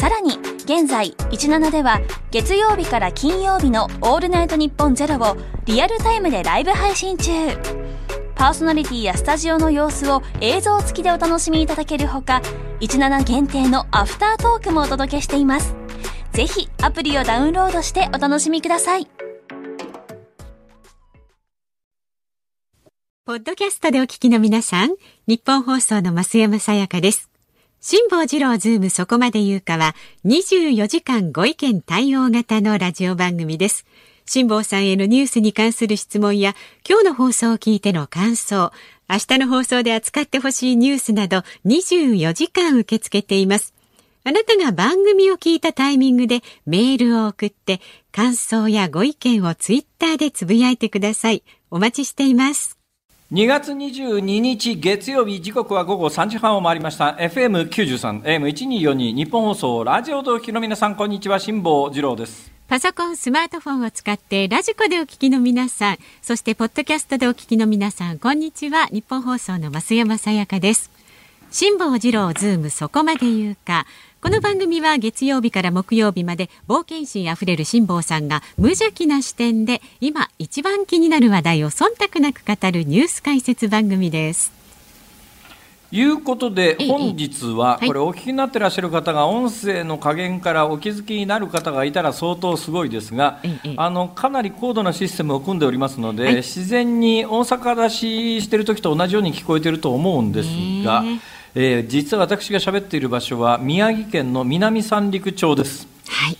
さらに現在17では月曜日から金曜日の「オールナイトニッポンゼロをリアルタイムでライブ配信中。パーソナリティやスタジオの様子を映像付きでお楽しみいただけるほか17限定のアフタートークもお届けしています。ぜひアプリをダウンロードしてお楽しみください。ポッドキャストでお聞きの皆さん、日本放送の増山さやかです。辛坊治郎ズームそこまで言うかは24時間ご意見対応型のラジオ番組です。辛坊さんへのニュースに関する質問や今日の放送を聞いての感想、明日の放送で扱ってほしいニュースなど24時間受け付けています。あなたが番組を聞いたタイミングでメールを送って感想やご意見をツイッターでつぶやいてください。お待ちしています。2月22日月曜日時刻は午後3時半を回りました。FM93 AM1242 日本放送ラジオお聞きの皆さんこんにちは。辛坊治郎です。パソコンスマートフォンを使ってラジコでお聞きの皆さんそしてポッドキャストでお聞きの皆さんこんにちは。ニッポン放送の増山さやかです。辛坊治郎ズームそこまで言うか。この番組は月曜日から木曜日まで冒険心あふれる辛坊さんが無邪気な視点で今一番気になる話題を忖度なく語るニュース解説番組です。いうことで本日はこれお聞きになってらっしゃる方が音声の加減からお気づきになる方がいたら相当すごいですがあのかなり高度なシステムを組んでおりますので自然に大阪出ししてる時と同じように聞こえてると思うんですが。えー、実は私が喋っている場所は宮城県の南三陸町です。はい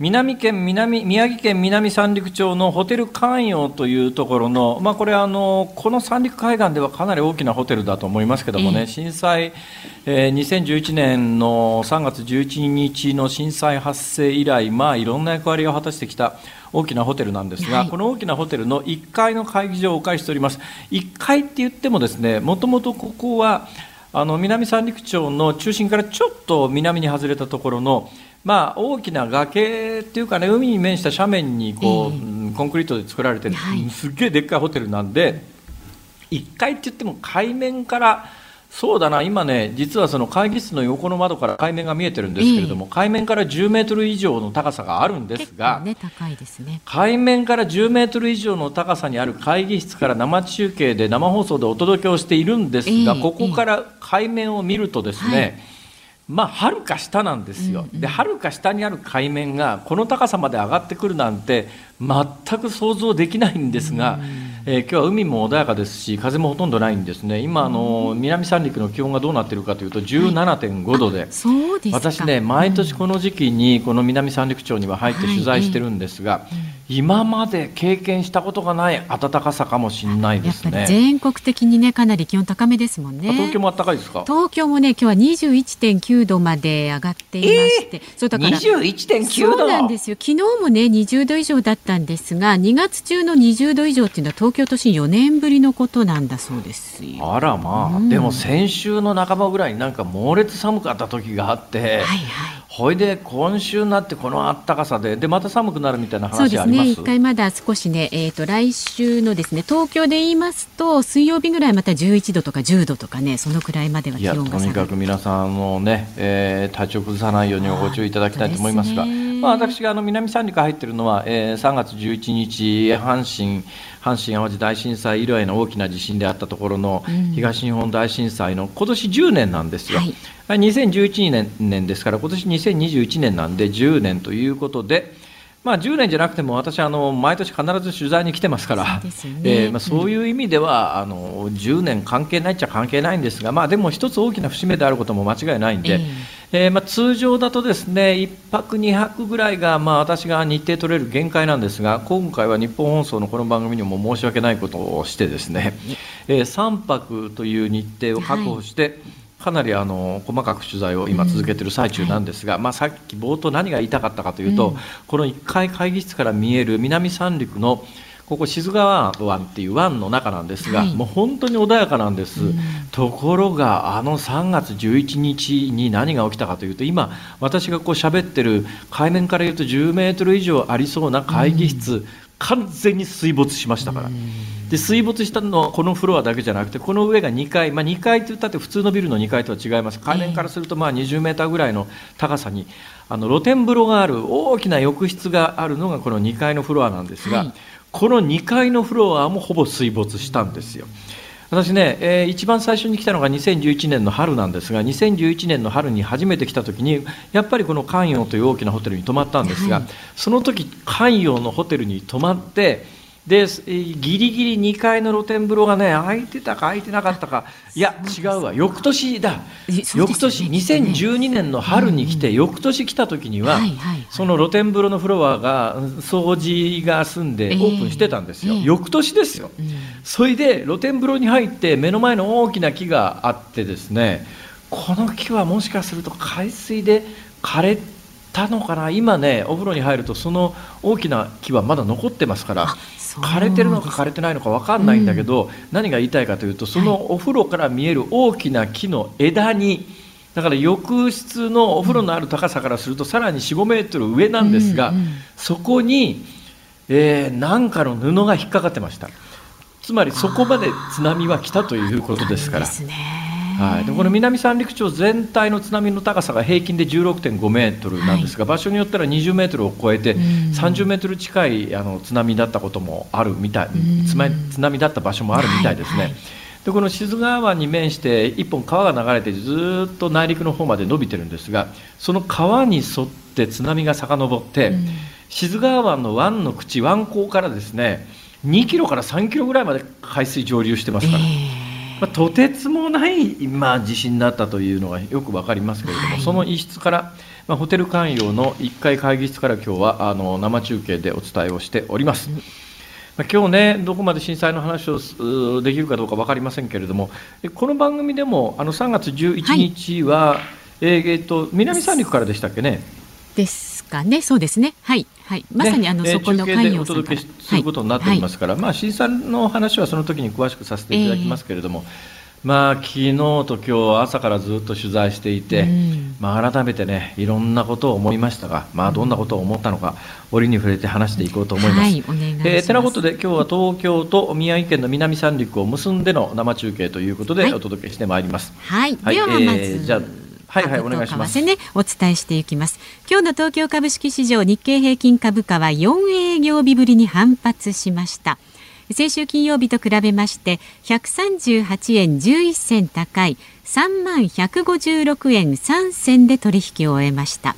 南県南宮城県南三陸町のホテル関陽というところの、まあ、これあの、この三陸海岸ではかなり大きなホテルだと思いますけどもね、えー、震災、えー、2011年の3月11日の震災発生以来、まあ、いろんな役割を果たしてきた大きなホテルなんですが、はい、この大きなホテルの1階の会議場をお借りしております。1階って言ってもですねもともとここはあの南三陸町の中心からちょっと南に外れたところの、まあ、大きな崖っていうかね海に面した斜面にこう、えー、コンクリートで作られてる、はい、すっげえでっかいホテルなんで1階って言っても海面からそうだな、今ね、実はその会議室の横の窓から海面が見えてるんですけれども、えー、海面から10メートル以上の高さがあるんですが、ね、高いですね。海面から10メートル以上の高さにある会議室から生中継で生放送でお届けをしているんですが、えー、ここから海面を見るとですね、はい。まあ、はるか下なんですよ、ではるか下にある海面がこの高さまで上がってくるなんて全く想像できないんですが、えー、今日は海も穏やかですし風もほとんどないんですね今あの南三陸の気温がどうなっているかというと17.5度ではい、私ね毎年この時期にこの南三陸町には入って取材してるんですが、はい今まで経験したことがない暖かさかもしれないですね。全国的にねかなり気温高めですもんね。東京も暖かいですか？東京もね今日は21.9度まで上がっていまして、えー、そうだから21.9度そうなんですよ。昨日もね20度以上だったんですが、2月中の20度以上っていうのは東京都心4年ぶりのことなんだそうですあらまあ、うん、でも先週の半ばぐらいになんか猛烈寒かった時があって、はいはい。ほいで今週になってこの暖かさででまた寒くなるみたいな話あります？ね。一回まだ少しね、えーと、来週のですね東京で言いますと水曜日ぐらいまた11度とか10度とかねそのくらいまでは気温がとにかく皆さんのね、えー、体調崩さないようにご注意いただきたいと思いますが、まあ、私があの南三陸入っているのは、えー、3月11日阪神阪神・淡路大震災以来の大きな地震であったところの東日本大震災の今年10年なんですよ、はい、2011年年ですから今年2021年なんで10年ということで、まあ、10年じゃなくても私あの毎年必ず取材に来てますから。そう、ね、えー、まあ、そういう意味では、うん、あの10年関係ないっちゃ関係ないんですが、まあ、でも一つ大きな節目であることも間違いないんで、えーえー、まあ、通常だとですね1泊2泊ぐらいが、まあ、私が日程取れる限界なんですが今回は日本放送のこの番組にも申し訳ないことをしてですね、えー、3泊という日程を確保して、はいかなりあの細かく取材を今続けている最中なんですが、うんはい、まあ、さっき冒頭何が言いたかったかというと、うん、この1階会議室から見える南三陸のここ静川湾っていう湾の中なんですが、はい、もう本当に穏やかなんです、うん、ところがあの3月11日に何が起きたかというと今私がこう喋ってる海面から言うと10メートル以上ありそうな会議室、うん、完全に水没しましたから。で水没したのはこのフロアだけじゃなくてこの上が2階、まあ、2階といったって普通のビルの2階とは違います。海面からするとまあ20メーターぐらいの高さにあの露天風呂がある大きな浴室があるのがこの2階のフロアなんですが、はい。この2階のフロアもほぼ水没したんですよ。私ね、えー、一番最初に来たのが2011年の春なんですが2011年の春に初めて来た時にやっぱりこの関陽という大きなホテルに泊まったんですが、はい、その時関陽のホテルに泊まってでギリギリ2階の露天風呂がね空いてたか空いてなかったか。いや違うわ。翌年だ、翌年2012年の春に来て、翌年来た時には、その露天風呂のフロアが掃除が済んでオープンしてたんですよ、翌年ですよ、それで露天風呂に入って目の前の大きな木があってですねこの木はもしかすると海水で枯れたのかな？今ねお風呂に入るとその大きな木はまだ残ってますから枯れてるのか枯れてないのか分かんないんだけど、うん、何が言いたいかというとそのお風呂から見える大きな木の枝に、だから浴室のお風呂のある高さからするとさらに45メートル上なんですが、うんうん、そこに、えー、何かの布が引っかかってました。つまりそこまで津波は来たということですから。はい、でこの南三陸町全体の津波の高さが平均で16.5メートルなんですが、はい、場所によったら20メートルを超えて30メートル近いあの津波だったこともあるみたい。津波だった場所もあるみたいですね。はいはい。でこの志津川湾に面して一本川が流れてずっと内陸の方まで伸びてるんですがその川に沿って津波が遡って、志津川湾の湾の口湾口からですね2キロから3キロぐらいまで海水上流してますから。えーまあ、とてつもない、まあ、地震だったというのがよく分かりますけれども、はい、その一室から、まあ、ホテル関与の1階会議室から今日はあの生中継でお伝えをしております。まあ、今日ね、どこまで震災の話をできるかどうか分かりませんけれども、この番組でもあの3月11日は、はい、えー、っと南三陸からでしたっけね？ですかね、そうですね。はい。はい、まさにあの、ね、そこの関与お届けすることになっておりますから、はい、まあ震災の話はその時に詳しくさせていただきますけれども、えー、まあ昨日と今日朝からずっと取材していて、うん、まあ改めてねいろんなことを思いましたが、まあどんなことを思ったのか、折に触れて話していこうと思います。はい、お願いします。えー、てなことで今日は東京と宮城県の南三陸を結んでの生中継ということでお届けしてまいります。はい、はい、ではまず、えー、じゃあはいはいお願いします。ねお伝えしていきます。今日の東京株式市場日経平均株価は4営業日ぶりに反発しました。先週金曜日と比べまして138円11銭高い3万156円3銭で取引を終えました。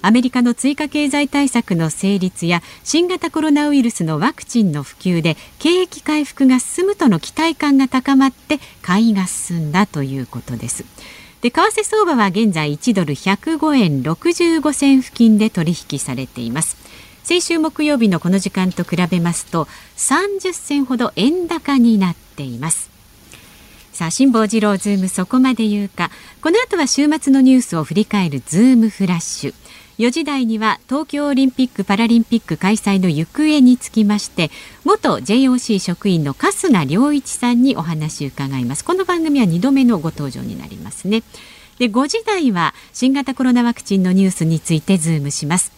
アメリカの追加経済対策の成立や新型コロナウイルスのワクチンの普及で景気回復が進むとの期待感が高まって買いが進んだということですで為替相場は現在1ドル105円65銭付近で取引されています。先週木曜日のこの時間と比べますと30銭ほど円高になっています。さあ辛坊治郎ズームそこまで言うか。この後は週末のニュースを振り返るズームフラッシュ。4時台には東京オリンピック・パラリンピック開催の行方につきまして元 JOC 職員の春日良一さんにお話を伺います。この番組は2度目のご登場になりますね。で5時台は新型コロナワクチンのニュースについてズームします。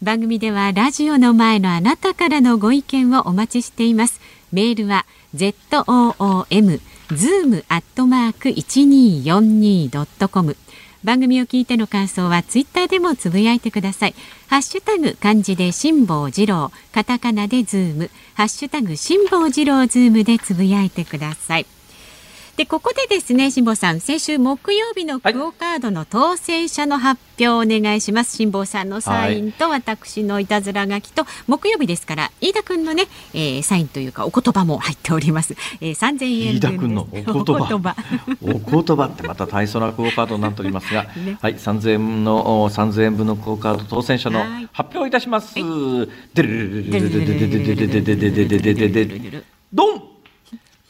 番組ではラジオの前のあなたからのご意見をお待ちしています。メールは zoom zoom アットマーク 1242.com 番組を聞いての感想はツイッターでもつぶやいてください。ハッシュタグ漢字で辛坊治郎カタカナでズーム。ハッシュタグ辛坊治郎ズームでつぶやいてください。でここでですね辛坊さん先週木曜日のクオ・カードの当選者の発表をお願いします。辛坊、はい、さんのサインと私のいたずら書きと、はい、木曜日ですから飯田君のね、えー、サインというかお言葉も入っております、えー、3 0円飯田君のお言葉。お言葉。ってまた大層なクオ・カードになっておりますが、ね、はい3 0円の3 0円分のクオ・カード当選者の発表いたします、はい、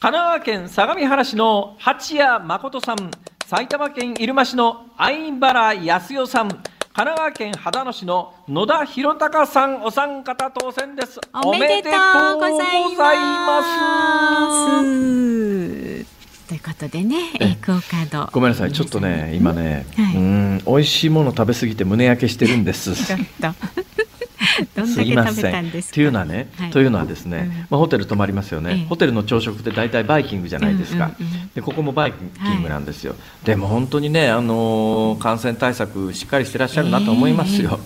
神奈川県相模原市の八谷誠さん埼玉県入間市の相原康代さん神奈川県秦野市の野田博隆さんお三方当選です。おめでとうございます。ということでね、えクオカード。ごめんなさい、ちょっとね、今ね、はい。うん、美味しいもの食べ過ぎて胸焼けしてるんです。すだけ食べいません。たんですか？というのはね、はい。というのはですね、うん。まあ、ホテル泊まりますよね、ええ。ホテルの朝食って大体バイキングじゃないですか、うんうんうんでここもバイキングなんですよ、でも本当にね、あのー感染対策しっかりしてらっしゃるなと思いますよ、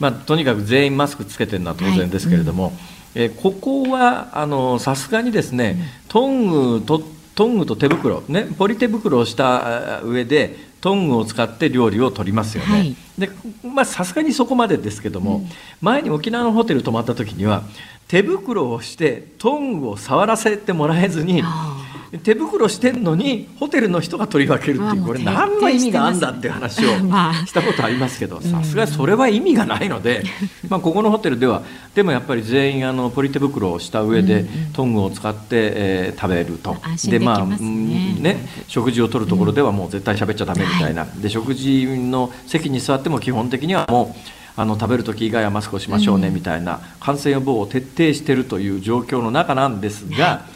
まあ、とにかく全員マスクつけてるのは当然ですけれども、えーここはあのーさすがにですね、トングとトングと手袋、ね、ポリ手袋をしたあ上でトングを使って料理を取りますよね。はい。でまあさすがにそこまでですけども、前に沖縄のホテル泊まった時には手袋をしてトングを触らせてもらえずにあ手袋してんのにホテルの人が取り分けるっていうこれ何の意味があんだっていう話をまあしたことありますけどさすがにそれは意味がないので、まあ、ここのホテルではでもやっぱり全員あのポリ手袋をした上でトングを使って、えー食べると。できますね。うんね食事をとるところではもう絶対喋っちゃダメみたいな、で食事の席に座っても基本的にはもうあの食べる時以外はマスクをしましょうねみたいな感染予防を徹底しているという状況の中なんですが、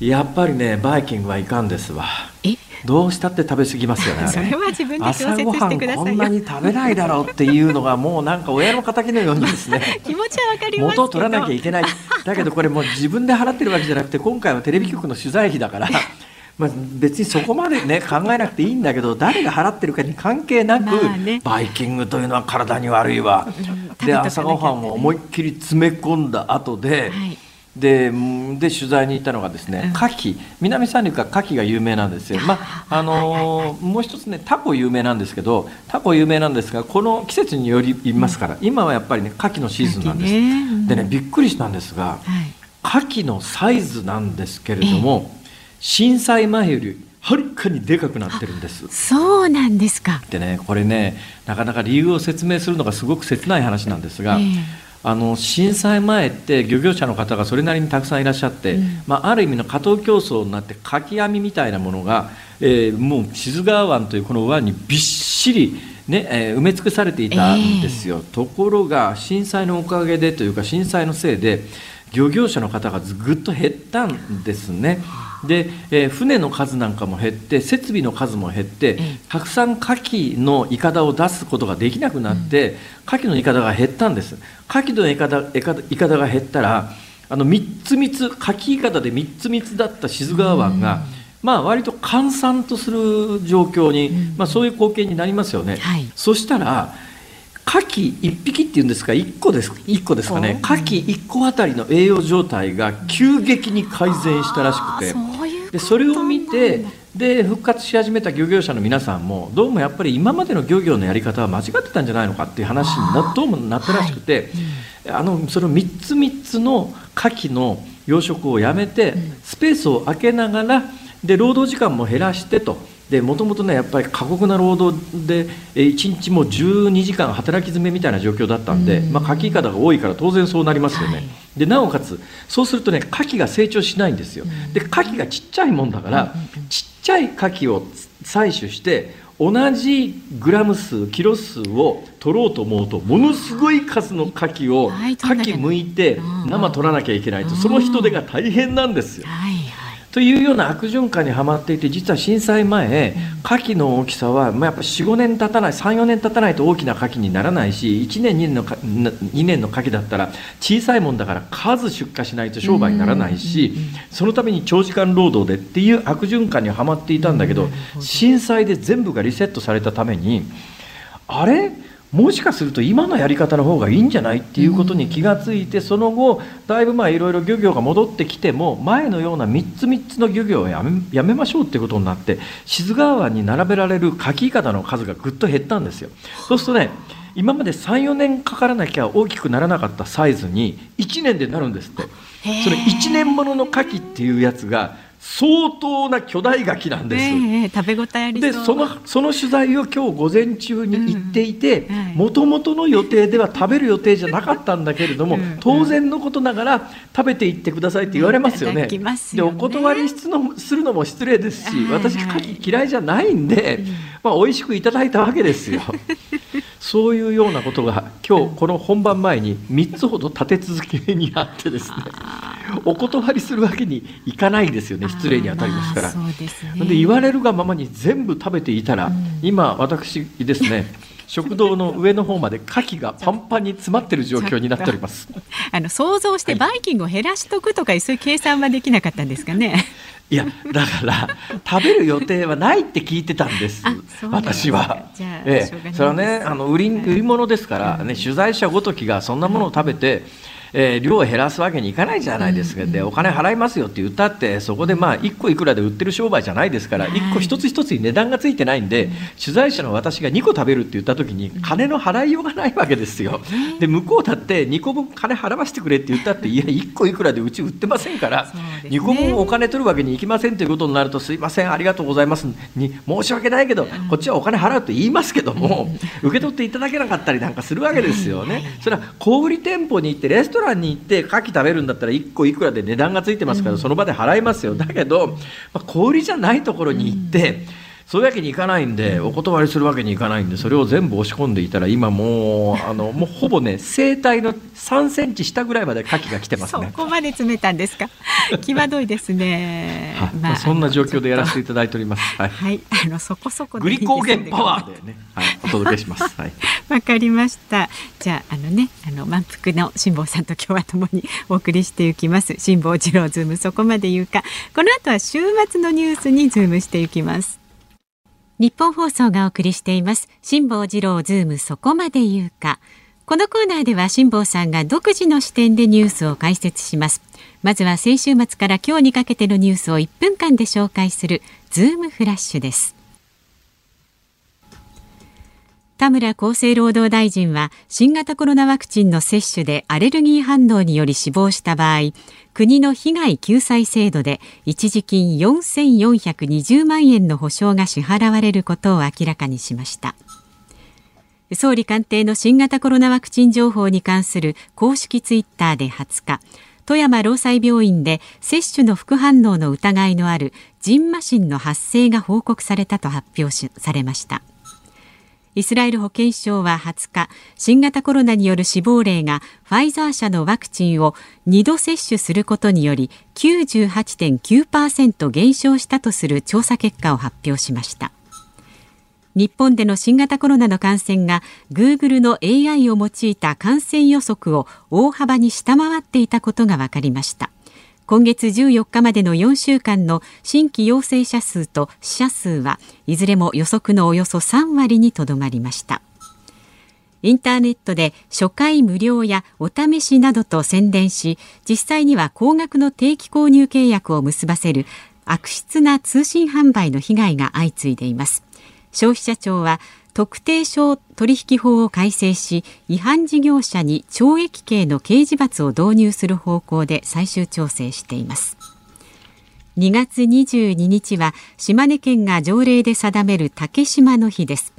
やっぱりねバイキングはいかんですわ。え、どうしたって食べ過ぎますよね あれ。それは自分で調朝ご節はんしてくださいよ。こんなに食べないだろうっていうのがもうなんか親の敵のようにですね。気持ちはわかります。元を取らなきゃいけないだけどこれもう自分で払ってるわけじゃなくて今回はテレビ局の取材費だから。まあ、別にそこまでね考えなくていいんだけど誰が払ってるかに関係なく、バイキングというのは体に悪いわ、で朝ごはんを思いっきり詰め込んだ後で、はいでうんで取材に行ったのがですね、うん。牡蠣。南三陸は牡蠣が有名なんですよ、まああのーもう一つねタコ有名なんですけどタコ有名なんですがこの季節によりますから、今はやっぱりね牡蠣のシーズンなんです、でねびっくりしたんですがはい。牡蠣のサイズなんですけれども、震災前よりはるかにでかくなってるんです。そうなんですか。でねこれねなかなか理由を説明するのがすごく切ない話なんですが、ええあの震災前って漁業者の方がそれなりにたくさんいらっしゃって、うん。まあ、ある意味の過当競争になってかき網みたいなものが、えーもう志津川湾というこの湾にびっしり、ねえー埋め尽くされていたんですよ、ところが震災のおかげでというか震災のせいで漁業者の方がぐっと減ったんですね。で、えー船の数なんかも減って設備の数も減って、えたくさん牡蠣のいかだを出すことができなくなって、牡蠣のいかだが減ったんです。牡蠣のいかだが減ったらあの3つ3つ牡蠣いかだで3つ3つだった志津川湾が、まあ割と閑散とする状況に、まあ、そういう光景になりますよね、はい。そしたら牡蠣1匹っていうんですか？1個です1個ですかね。牡蠣1個あたりの栄養状態が急激に改善したらしくて。でそれを見てで復活し始めた漁業者の皆さんもどうもやっぱり今までの漁業のやり方は間違ってたんじゃないのかっていう話になどうもなったらしくて、あのその3つ3つの牡蠣の養殖をやめてスペースを空けながらで労働時間も減らしてと。でもともとねやっぱり過酷な労働でえー1日も12時間働き詰めみたいな状況だったんで、まあ、牡蠣いかだが多いから当然そうなりますよね、はい。でなおかつそうするとね牡蠣が成長しないんですよ、で牡蠣がちっちゃいもんだから、ちっちゃい牡蠣を採取して同じグラム数キロ数を取ろうと思うとものすごい数の牡蠣をはい。牡蠣剥いてうん生取らなきゃいけないとその人手が大変なんですよ。はいはい。というような悪循環にはまっていて実は震災前牡蠣の大きさは、まあ、やっぱ45年経たない34年経たないと大きな牡蠣にならないし1年2年のかな2年の牡蠣だったら小さいもんだから数出荷しないと商売にならないしそのために長時間労働でっていう悪循環にはまっていたんだけど震災で全部がリセットされたためにあれ？もしかすると今のやり方の方がいいんじゃないっていうことに気がついてその後だいぶまあいろいろ漁業が戻ってきても前のような3つ3つの漁業をやめやめましょうっていうことになって志津川湾に並べられる牡蠣いかだの数がぐっと減ったんですよ。そうするとね今まで34年かからなきゃ大きくならなかったサイズに1年でなるんですって。それ1年ものの牡蠣っていうやつが相当な巨大柿なんです。ええ食べ応えありでそのその取材を今日午前中に行っていてもともとの予定では食べる予定じゃなかったんだけれども、うん当然のことながら食べていってくださいって言われますよね。いただきますよね。でお断りするのもするのも失礼ですし、はいはい私牡蠣嫌いじゃないんで、まあ美味しくいただいたわけですよ。そういうようなことが今日この本番前に3つほど立て続けにあってですねお断りするわけにいかないですよね失礼に当たりますから。あー。そうですね。で言われるがままに全部食べていたら、今私ですね 食堂の上の方まで牡蠣がパンパンに詰まってる状況になっております。あの想像してバイキングを減らしとくとか、そういう計算はできなかったんですかね？いやだから食べる予定はないって聞いてたんです。私は。ええ。それはねあの売り売り物ですからね取材者ごときがそんなものを食べてえー量を減らすわけにいかないじゃないですか、でお金払いますよって言ったってそこでまあ1個いくらで売ってる商売じゃないですから、はい。1個一つ一つに値段がついてないんで、取材者の私が2個食べるって言った時に金の払いようがないわけですよ、で向こうだって2個分金払わせてくれって言ったっていや1個いくらでうち売ってませんから、ね。2個分お金取るわけにいきませんということになるとすいませんありがとうございます。に申し訳ないけどこっちはお金払うと言いますけども受け取っていただけなかったりなんかするわけですよね。それは小売店舗に行ってレストランに行って牡蠣食べるんだったら1個いくらで値段がついてますからその場で払いますよ。だけど、まあ、小売じゃないところに行ってそういうわけにいかないんでお断りするわけにいかないんでそれを全部押し込んでいたら今もうあのもうほぼね声帯の3センチ下ぐらいまで牡蠣が来てますそね。こまで詰めたんですか？際どいですね。はいまあそんな状況でやらせていあただいております。はいの。はい、あのそこそこでグリコーゲンパワーでね、はい、お届けします。はい。わかりました。じゃあ、あのね、あの満腹の辛坊さんと今日は共にお送りしていきます。辛坊治郎ズームそこまで言うか。この後は週末のニュースにズームしていきます。ニッポン放送がお送りしています。辛坊治郎ズームそこまで言うか。このコーナーでは辛坊さんが独自の視点でニュースを解説します。まずは先週末から今日にかけてのニュースを1分間で紹介するズームフラッシュです。田村厚生労働大臣は新型コロナワクチンの接種でアレルギー反応により死亡した場合国の被害救済制度で一時金4420万円の補償が支払われることを明らかにしました。総理官邸の新型コロナワクチン情報に関する公式ツイッターで20日富山労災病院で接種の副反応の疑いのあるジンマシンの発生が報告されたと発表しされました。イスラエル保健省は20日新型コロナによる死亡例がファイザー社のワクチンを2度接種することにより98.9%減少したとする調査結果を発表しました。日本での新型コロナの感染が Google の AI を用いた感染予測を大幅に下回っていたことが分かりました。今月14日までの4週間の新規陽性者数と死者数はいずれも予測のおよそ3割にとどまりました。インターネットで初回無料やお試しなどと宣伝し実際には高額の定期購入契約を結ばせる悪質な通信販売の被害が相次いでいます。消費者庁は特定商取引法を改正し違反事業者に懲役刑の刑事罰を導入する方向で最終調整しています。2月22日は島根県が条例で定める竹島の日です。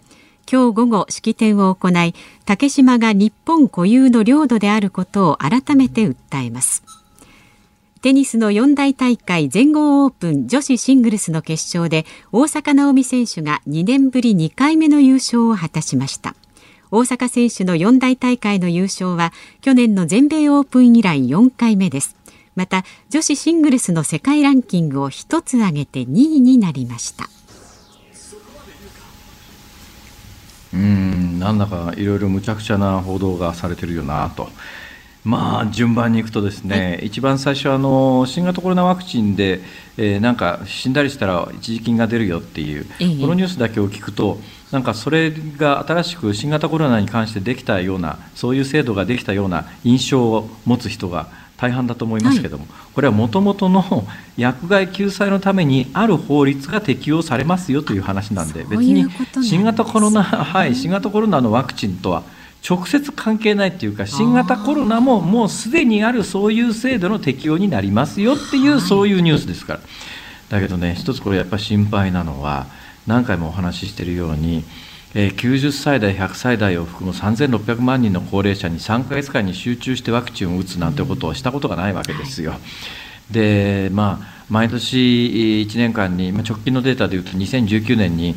今日午後式典を行い竹島が日本固有の領土であることを改めて訴えます。テニスの四大大会全豪オープン女子シングルスの決勝で大坂なおみ選手が2年ぶり2回目の優勝を果たしました。大坂選手の四大大会の優勝は去年の全米オープン以来4回目です。また女子シングルスの世界ランキングを一つ上げて2位になりました。うんなんだかいろいろむちゃくちゃな報道がされてるよなと。まあ順番にいくとですね、一番最初あの新型コロナワクチンで、えーなんか死んだりしたら一時金が出るよっていう、ええ。このニュースだけを聞くとなんかそれが新しく新型コロナに関してできたようなそういう制度ができたような印象を持つ人が大半だと思いますけども、これはもともとの薬害救済のためにある法律が適用されますよという話なんで別に新型コロナ、はい、新型コロナのワクチンとは直接関係ないっていうか新型コロナももうすでにあるそういう制度の適用になりますよっていう、そういうニュースですから。だけどね一つこれやっぱり心配なのは何回もお話ししているように、えー、90歳代100歳代を含む3600万人の高齢者に3ヶ月間に集中してワクチンを打つなんてことをしたことがないわけですよ。でまあ毎年1年間に、まあ、直近のデータでいうと2019年に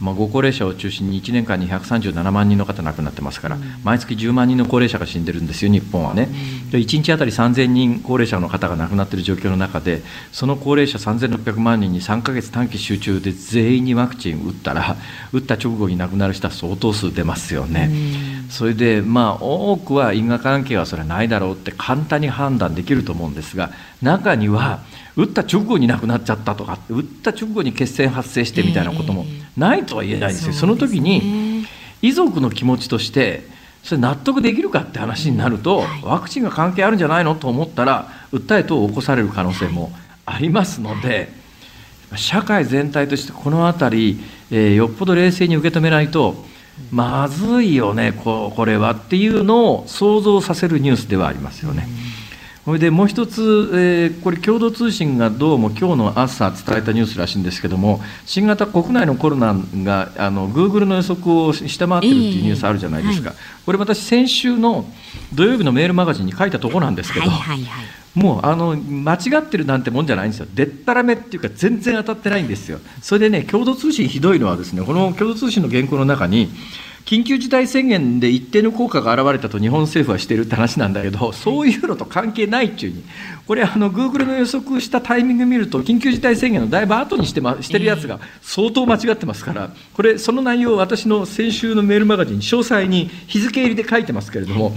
まあ、ご高齢者を中心に1年間に137万人の方亡くなってますから、うん、毎月10万人の高齢者が死んでるんですよ、日本はね。うん、1日あたり3000人高齢者の方が亡くなっている状況の中で、その高齢者3600万人に3か月短期集中で全員にワクチン打ったら、打った直後に亡くなる人は相当数出ますよね。うん、それで、まあ、多くは因果関係はそれはないだろうって簡単に判断できると思うんですが、中には、打った直後に亡くなっちゃったとか打った直後に血栓発生してみたいなこともないとは言えないですよ、その時に遺族の気持ちとしてそれ納得できるかって話になると、ワクチンが関係あるんじゃないのと思ったら訴え等を起こされる可能性もありますので社会全体としてこの辺り、えー、よっぽど冷静に受け止めないとまずいよねこれはっていうのを想像させるニュースではありますよね。それでもう一つ、えー、これ、共同通信がどうも今日の朝伝えたニュースらしいんですけども、新型国内のコロナがあのグーグルの予測を下回ってるっていうニュースあるじゃないですか、えーはい、これ、私、先週の土曜日のメールマガジンに書いたところなんですけど、はいはいはい、もうあの間違ってるなんてもんじゃないんですよ、でったらめっていうか、全然当たってないんですよ、それでね、共同通信ひどいのは、ですねこの共同通信の原稿の中に、緊急事態宣言で一定の効果が現れたと日本政府はしているって話なんだけど、そういうのと関係ないっていうに、これ、あの、グーグルの予測したタイミング見ると、緊急事態宣言のだいぶ後にして,、ま、してるやつが相当間違ってますから、これ、その内容を私の先週のメールマガジンに詳細に日付入りで書いてますけれども、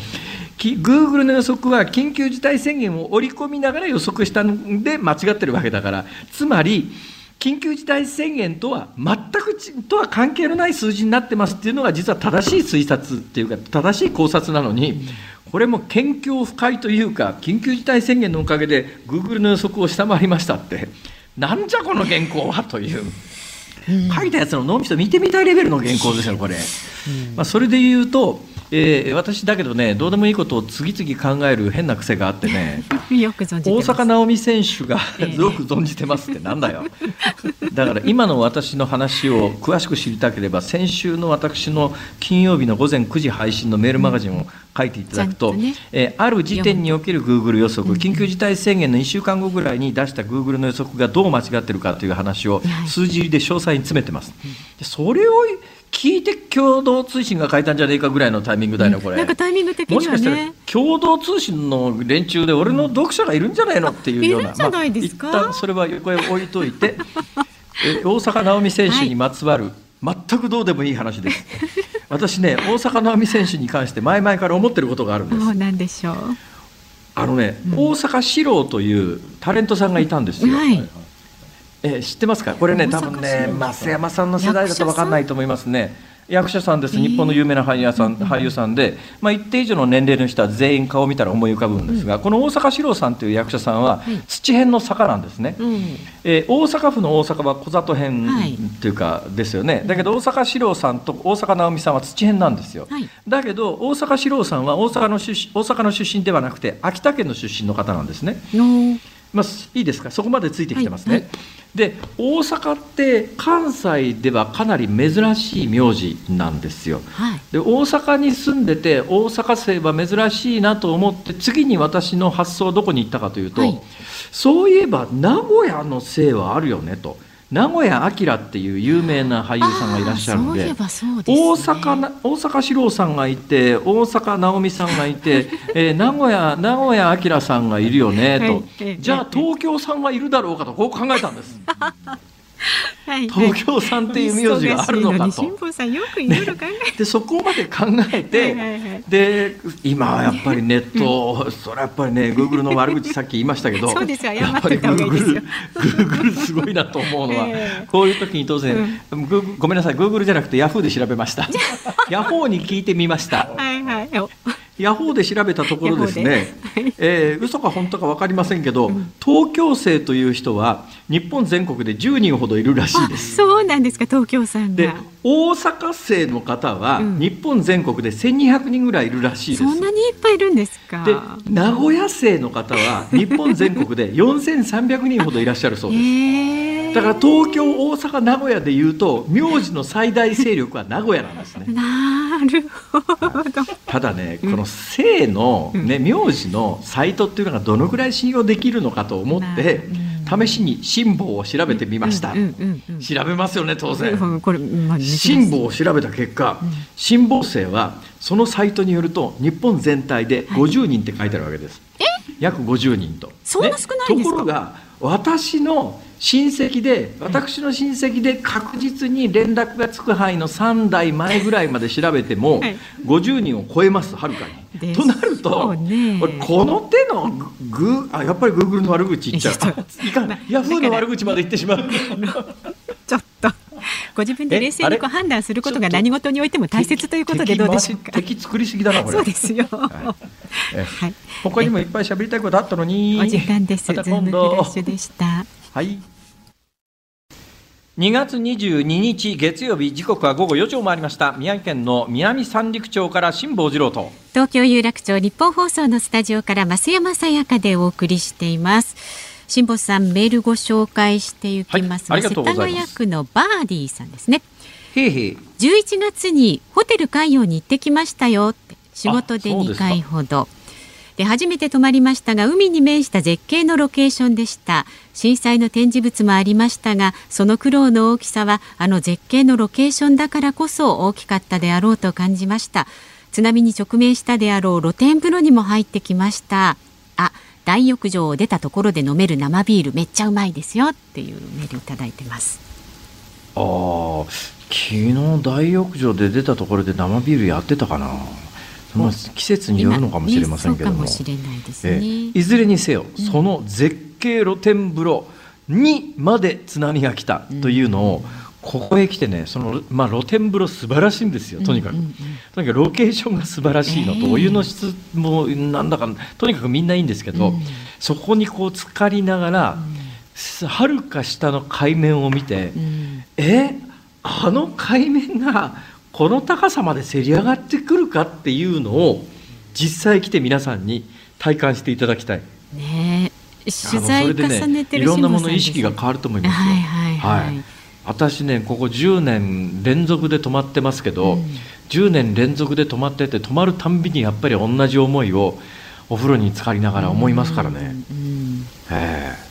グーグルの予測は緊急事態宣言を織り込みながら予測したので間違ってるわけだから、つまり、緊急事態宣言とは全くとは関係のない数字になってますっていうのが実は正しい推察っていうか正しい考察なのにこれも謙虚不快というか緊急事態宣言のおかげでグーグルの予測を下回りましたって。なんじゃこの原稿はという。書いたやつの脳みそ見てみたいレベルの原稿ですよこれ、まあ、それで言うとえー、私だけどねどうでもいいことを次々考える変な癖があってね よく存じ大坂なおみ選手が、えー、よく存じてますってなんだよ。だから今の私の話を詳しく知りたければ先週の私の金曜日の午前9時配信のメールマガジンを書いていただくと、ね、えー、ある時点におけるグーグル予測、緊急事態宣言の1週間後ぐらいに出したグーグルの予測がどう間違ってるかという話を数字で詳細に詰めてます。それを聞いて共同通信が書いたんじゃねえかぐらいのタイミングだよね、これ。なんかタイミング的には、ね、もしかしたら共同通信の連中で俺の読者がいるんじゃないのっていうような。いるんじゃないですか、まあ、一旦それは横へ置いといて、え大坂なおみ選手にまつわる、はい、全くどうでもいい話です。私ね、大坂なおみ選手に関して前々から思ってることがあるんです。なんでしょう。あのね、うん、大阪四郎というタレントさんがいたんですよ。はいえ知ってますか？これね多分ね増山さんの世代だと分かんないと思いますね。役者さんです、日本の有名な俳優さん,、俳優さんで、まあ、一定以上の年齢の人は全員顔を見たら思い浮かぶんですが、この大阪四郎さんという役者さんは、土辺の坂なんですね、えー、大阪府の大阪は小里編とい。うかですよね、だけど大阪四郎さんと大阪直美さんは土辺なんですよ、だけど大阪四郎さんは大阪の出大阪の出身ではなくて秋田県の出身の方なんですね。まあ、いいですか？そこまでついてきてますね。はいはい。で大阪って関西ではかなり珍しい名字なんですよ、はい、で大阪に住んでて大阪生は珍しいなと思って次に私の発想はどこに行ったかというと、はい、そういえば名古屋の姓はあるよねと名古屋明っていう有名な俳優さんがいらっしゃるので、ね、大阪大阪四郎さんがいて大阪直美さんがいて、えー、名古屋名古屋明さんがいるよねと、じゃあ東京さんはいるだろうかとこう考えたんです。はい。東京さんっていう名字があるのかと。でそこまで考えてはい、で今はやっぱりネット、うん、それはやっぱりねグーグルの悪口さっき言いましたけどそうですよ。やっぱりグーグルグーグルすごいなと思うのは、えー、こういう時に当然、うん、ごめんなさいグーグルじゃなくてヤフーで調べました。ヤホーに聞いてみました。はいはいヤホーで調べたところですね、えー、嘘か本当か分かりませんけど、うん、東京生という人は日本全国で10人ほどいるらしいです。そうなんですか東京さんで大阪生の方は日本全国で1200人ぐらいいるらしいです、そんなにいっぱいいるんですか？で名古屋生の方は日本全国で4300人ほどいらっしゃるそうです、え。ー、だから東京大阪名古屋でいうと名字の最大勢力は名古屋なんですね。なるほど。ただねこの姓の、ね、名字のサイトっていうのがどのぐらい信用できるのかと思って、試しに辛抱を調べてみました、調べますよね当然。辛抱を調べた結果、辛抱生はそのサイトによると日本全体で50人って書いてあるわけです、はい、約50人と。そんな少ないところが私の親戚で私の親戚で確実に連絡がつく範囲の3代前ぐらいまで調べても50人を超えますはるかに。となると、ね、この手のグあやっぱりグーグルの悪口言っちゃう。いかない。ヤフーの悪口まで言ってしまう。ちょっと ご自分で冷静にこう判断することが何事においても大切ということでどうでしょうか？敵作りすぎだなこれ。そうですよ。はい。他にもいっぱい喋りたいことあったのに。お時間です。ま、ズームフラッシュでした。はい。2月22日月曜日時刻は午後4時を回りました宮城県の南三陸町から辛坊治郎と東京有楽町日本放送のスタジオから増山さやかでお送りしています辛坊さんメールご紹介していきます、はい、世田谷区のバーディーさんですね。へいへい。11月にホテル海洋に行ってきましたよ仕事で2回ほど。で初めて泊まりましたが海に面した絶景のロケーションでした。震災の展示物もありましたがその苦労の大きさはあの絶景のロケーションだからこそ大きかったであろうと感じました。津波に直面したであろう露天風呂にも入ってきました。あ大浴場を出たところで飲める生ビールめっちゃうまいですよっていうメールいただいてます。ああ昨日大浴場で出たところで生ビールやってたかな。まあ、季節によるのかもしれませんけども、いずれにせよ、その絶景露天風呂にまで津波が来たというのを、ここへ来てねその、まあ、露天風呂素晴らしいんですよとにかく、とにかくロケーションが素晴らしいのと、お湯の質もなんだかとにかくみんないいんですけど、そこにこう浸かりながらはる、か下の海面を見て、うん、えあの海面がこの高さまでせり上がってくるかっていうのを実際来て皆さんに体感していただきたい。ね取材重ねてる、ね、いろんなもの意識が変わると思いますよ。はい、はい。はい、私ねここ10年連続で泊まってますけど、うん、10年連続で泊まってて泊まるたんびにやっぱり同じ思いをお風呂に浸かりながら思いますからね。うん、うん、え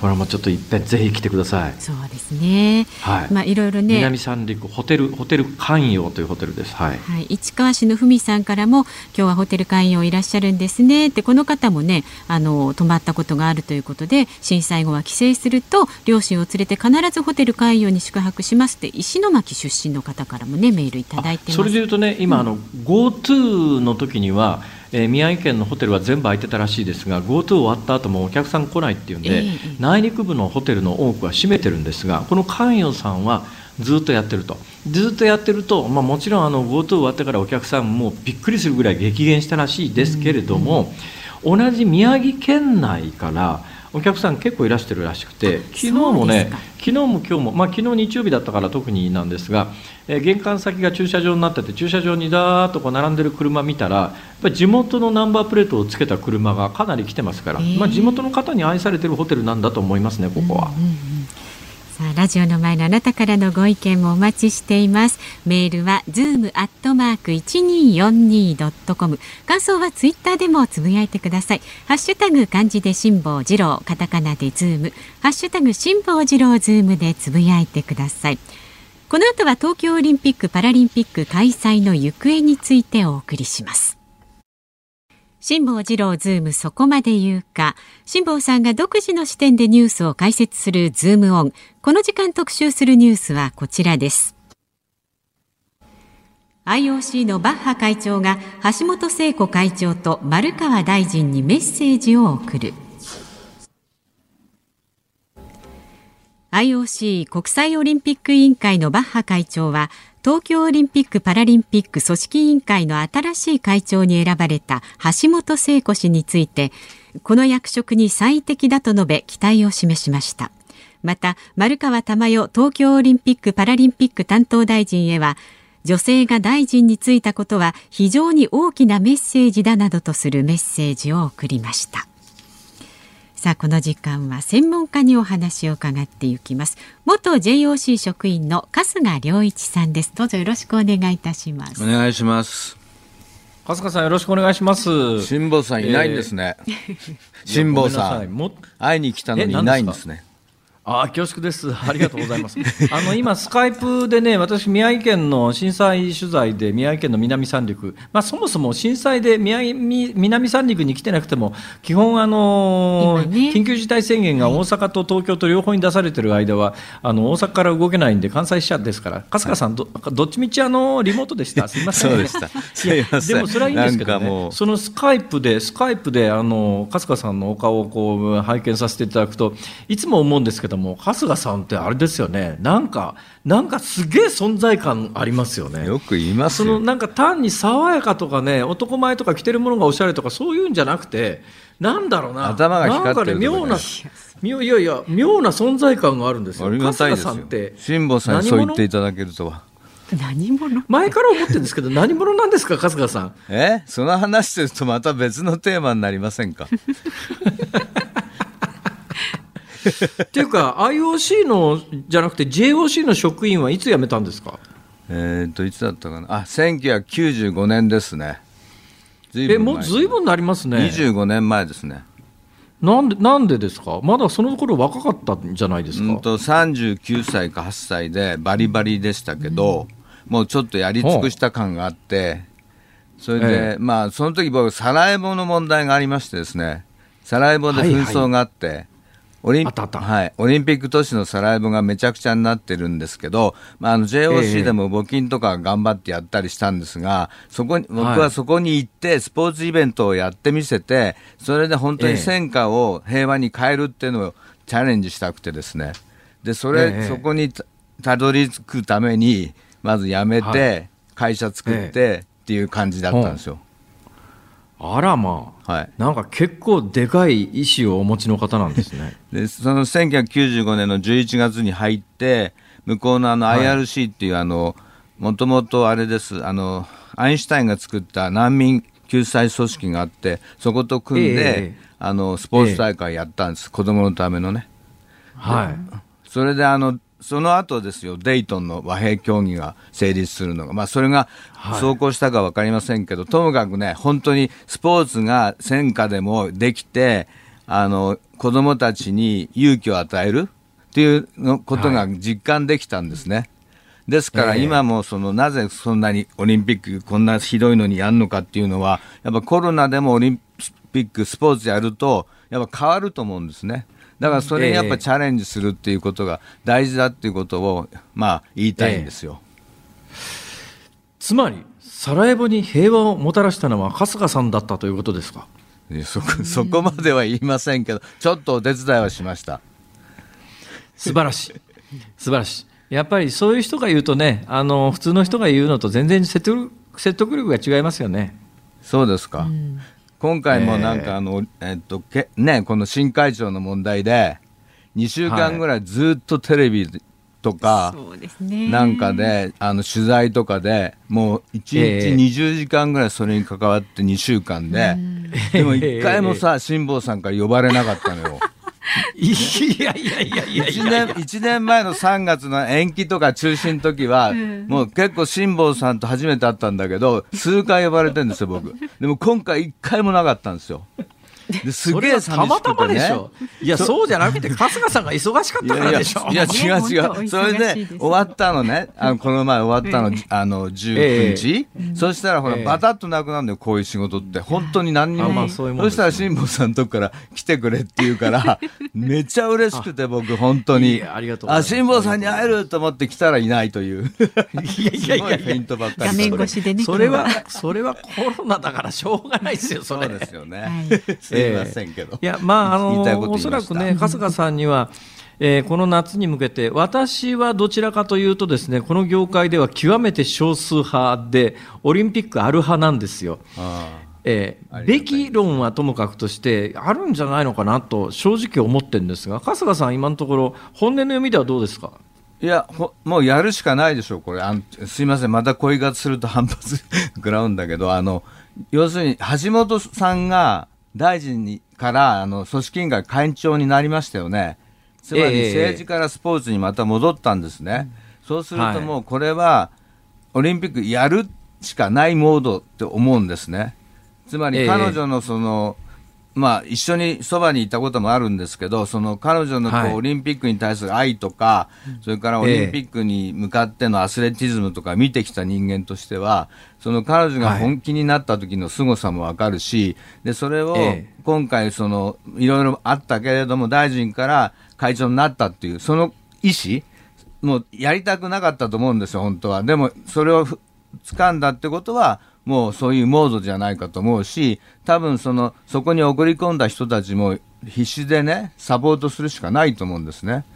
これもちょっといっぺんぜひ来てください。そうですね。はい。まあいろいろね。南三陸ホテルホテル寛陽というホテルです。はい。はい。市川市のふみさんからも今日はホテル寛陽いらっしゃるんですねってこの方もねあの泊まったことがあるということで震災後は帰省すると両親を連れて必ずホテル寛陽に宿泊しますって石巻出身の方からもねメールいただいてそれで言うとね今、うん、あの GoTo の時にはえー、宮城県のホテルは全部空いてたらしいですが GoTo 終わった後もお客さん来ないっていうんで、えー、内陸部のホテルの多くは閉めてるんですがこの関与さんはずっとやってると。ずっとやってると、まあ、もちろんあの GoTo 終わってからお客さんもびっくりするぐらい激減したらしいですけれども、うん、同じ宮城県内からお客さん結構いらしてるらしくて昨日もね昨日も今日も、まあ、昨日日曜日だったから特になんですが、えー、玄関先が駐車場になってて駐車場にだーっとこう並んでる車見たらやっぱり地元のナンバープレートをつけた車がかなり来てますから、まあ、地元の方に愛されてるホテルなんだと思いますねここは。うんうんうんさあラジオの前のあなたからのご意見もお待ちしています。メールはズームアットマーク一二四二ドットコム。感想はツイッターでもつぶやいてください。ハッシュタグ漢字で辛坊治郎。カタカナでズーム。ハッシュタグ辛坊治郎ズームでつぶやいてください。この後は東京オリンピック・パラリンピック開催の行方についてお送りします。辛坊治郎ズームそこまで言うか。辛坊さんが独自の視点でニュースを解説するズームオン。この時間特集するニュースはこちらです。IOC のバッハ会長が橋本聖子会長と丸川大臣にメッセージを送る。IOC 国際オリンピック委員会のバッハ会長は東京オリンピック・パラリンピック組織委員会の新しい会長に選ばれた橋本聖子氏についてこの役職に最適だと述べ期待を示しました。また丸川珠代東京オリンピック・パラリンピック担当大臣へは女性が大臣に就いたことは非常に大きなメッセージだなどとするメッセージを送りました。さあこの時間は専門家にお話を伺っていきます。元 JOC 職員の春日良一さんです。どうぞよろしくお願いいたします。お願いします。春日さんよろしくお願いします。辛坊さんいないんですね、えー、辛坊さん。会いに来たのにいないんですねあ恐縮です。ありがとうございます。あの今スカイプでね、私宮城県の震災取材で宮城県の南三陸、まあそもそも震災で宮城南三陸に来てなくても基本あの、ね、緊急事態宣言が大阪と東京と両方に出されてる間はあの大阪から動けないんで関西支社ですから、春日さんどどっちみちあのリモートでした？すみません。そうでした。でもそれはいいんですけどね。そのスカイプでスカイプであの春日さんのお顔をこう拝見させていただくといつも思うんですけども春日さんってあれですよね。なんかなんかすげえ存在感ありますよね。よく言いますそのなんか単に爽やかとかね男前とか着てるものがおしゃれとかそういうんじゃなくてなんだろうな。頭が光ってる、ね、妙ないやいや妙な存在感があるんですよ。ありがたいですよ。辛坊さんそう言っていただけるとは。何者？前から思ってるんですけど何者なんですか春日さん？え？その話するとまた別のテーマになりませんか？っていうか IOC のじゃなくて JOC の職員はいつ辞めたんですか？えっといつだったかな？あ1995年ですね。えもうずいぶんなりますね。25年前ですね。なんでなんでですか？まだその頃若かったんじゃないですか、うんと39歳か8歳でバリバリでしたけど、うん、もうちょっとやり尽くした感があってそれで、ええ、まあその時僕サラエボの問題がありましてですね。サラエボで紛争があって、はいはいオリンはい、オリンピック都市のサラエボがめちゃくちゃになってるんですけど、まあ、あの JOC でも募金とか頑張ってやったりしたんですが、そこに僕はそこに行って、スポーツイベントをやってみせて、それで本当に戦火を平和に変えるっていうのをチャレンジしたくてですね、でそれ、そこにたどり着くために、まず辞めて、会社作ってっていう感じだったんですよ。あらまあ、はい、なんか結構でかい意思をお持ちの方なんですね。でその1995年の11月に入って向こうのあの IRC っていうあのもともとあれですあのアインシュタインが作った難民救済組織があってそこと組んで、えー、あのスポーツ大会やったんです、えー、子供のためのね。はい、それであのその後ですよ、デイトンの和平協議が成立するのが、まあ、それが走行したか分かりませんけど、はい、ともかくね、本当にスポーツが戦火でもできて、あの子供たちに勇気を与えるっていうのことが実感できたんですね。はい、ですから今もそのなぜそんなにオリンピックこんなひどいのにやるのかっていうのはやっぱコロナでもオリンピックスポーツやるとやっぱ変わると思うんですね。だからそれにやっぱチャレンジするっていうことが大事だっていうことを、まあ、言いたいんですよ。えつまり、サラエボに平和をもたらしたのは春日さんだったということですか？そこそこまでは言いませんけど、ちょっとお手伝いはしました。素晴らしい。素晴らしい。やっぱりそういう人が言うとね、あの普通の人が言うのと全然説得力が違いますよね。そうですか。うん今回もなんかあの、えっとけね、この新会長の問題で2週間ぐらいずっとテレビとか、なんかであの取材とかでもう1日20時間ぐらいそれに関わって2週間で、でも1回もさ辛坊さんから呼ばれなかったのよ。いやいやいやいや1年 ,1 年前の3月の延期とか中止の時は、もう結構辛坊さんと初めて会ったんだけど数回呼ばれてるんですよ僕。でも今回1回もなかったんですよですげえたまたまでしょ。いや、そうじゃなくて、春日さんが忙しかったからでしょ。いや、違う違う。それで、終わったのね、あの、この前終わったの、あの、19日。そしたら、ほら、バタッとなくなるんだよ、こういう仕事って。本当に何にも。そしたら、辛坊さんのとこから 来てくれって言うから、めっちゃ嬉しくて、僕、本当に。ありがとうあ、辛坊さんに会えると思って来たらいないという。いやいやいや、フェイントばっかり。画面越しでね。それは、それはコロナだからしょうがないですよ、それ。そうですよね。言いませんけど、いやまああのおそらくね春日さんにはえー、この夏に向けて、私はどちらかというとですね、この業界では極めて少数派で、オリンピックある派なんですよ。えー、べき論はともかくとしてあるんじゃないのかなと正直思ってるんですが春日さん、今のところ本音の読みではどうですか？いやもうやるしかないでしょう、これ。あすいません、また声がすると反発 食らうんだけどあの要するに橋本さんが大臣にからあの組織委員会会長になりましたよね。つまり政治からスポーツにまた戻ったんですね、えー、そうするともうこれはオリンピックやるしかないモードって思うんですね。つまり彼女のその、えー、まあ、一緒にそばにいたこともあるんですけど、その彼女のこう、はい、オリンピックに対する愛とか、それからオリンピックに向かってのアスレティズムとか見てきた人間としては、その彼女が本気になった時の凄さもわかるし、でそれを今回その、いろいろあったけれども、大臣から会長になったっていう、その意思、もうやりたくなかったと思うんですよ、本当は。でも、それを掴んだってことは、もうそういうモードじゃないかと思うし、多分その、そこに送り込んだ人たちも必死でね、サポートするしかないと思うんですね。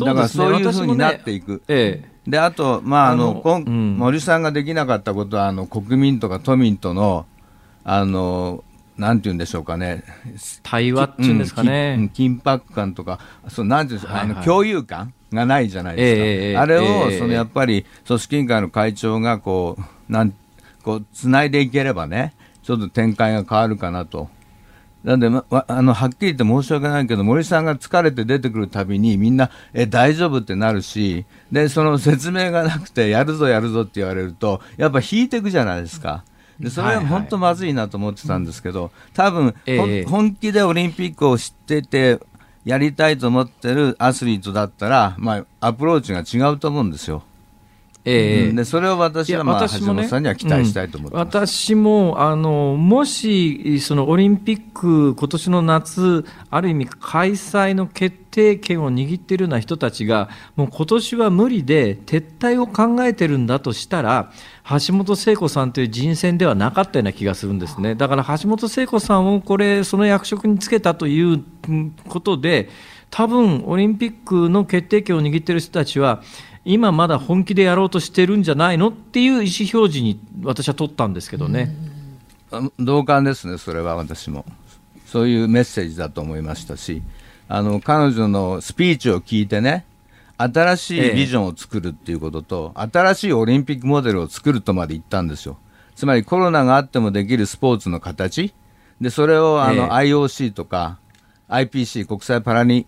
だからそういうふうになっていく。ねええ、で、あと、まあ、あの、あのうん、森さんができなかったことは、あの、国民とか都民との、あの、なんて言うんでしょうかね。対話っていうんですかね。うん、緊迫感とか、そう、なんていうんですか、はいはい、あの、共有感がないじゃないですか。えー、あれを、えー、その、やっぱり、組織委員会の会長が、こう、なん、こう、つないでいければね、ちょっと展開が変わるかなと。なんで、ま、あの、はっきり言って申し訳ないけど、森さんが疲れて出てくるたびに、みんな、え、大丈夫ってなるし、で、その説明がなくて、やるぞやるぞって言われると、やっぱ引いていくじゃないですか。でそれは本当まずいなと思ってたんですけど、多分、えー、本気でオリンピックを知ってて、やりたいと思ってるアスリートだったら、まあ、アプローチが違うと思うんですよ。えー、うん、でそれを私は、まあ、橋本さんには期待したいと思って、うん、私もあのもしそのオリンピック今年の夏ある意味開催の決定権を握っているような人たちがもう今年は無理で撤退を考えてるんだとしたら橋本聖子さんという人選ではなかったような気がするんですね。だから橋本聖子さんをこれその役職につけたということで多分オリンピックの決定権を握っている人たちは今まだ本気でやろうとしてるんじゃないのっていう意思表示に私は取ったんですけどね。同感ですね、それは私も。そういうメッセージだと思いましたし、あの彼女のスピーチを聞いてね、新しいビジョンを作るっていうことと、ええ、新しいオリンピックモデルを作るとまで言ったんですよ。つまりコロナがあってもできるスポーツの形、でそれをあの、え、IOC とか IPC・ 国際パラリン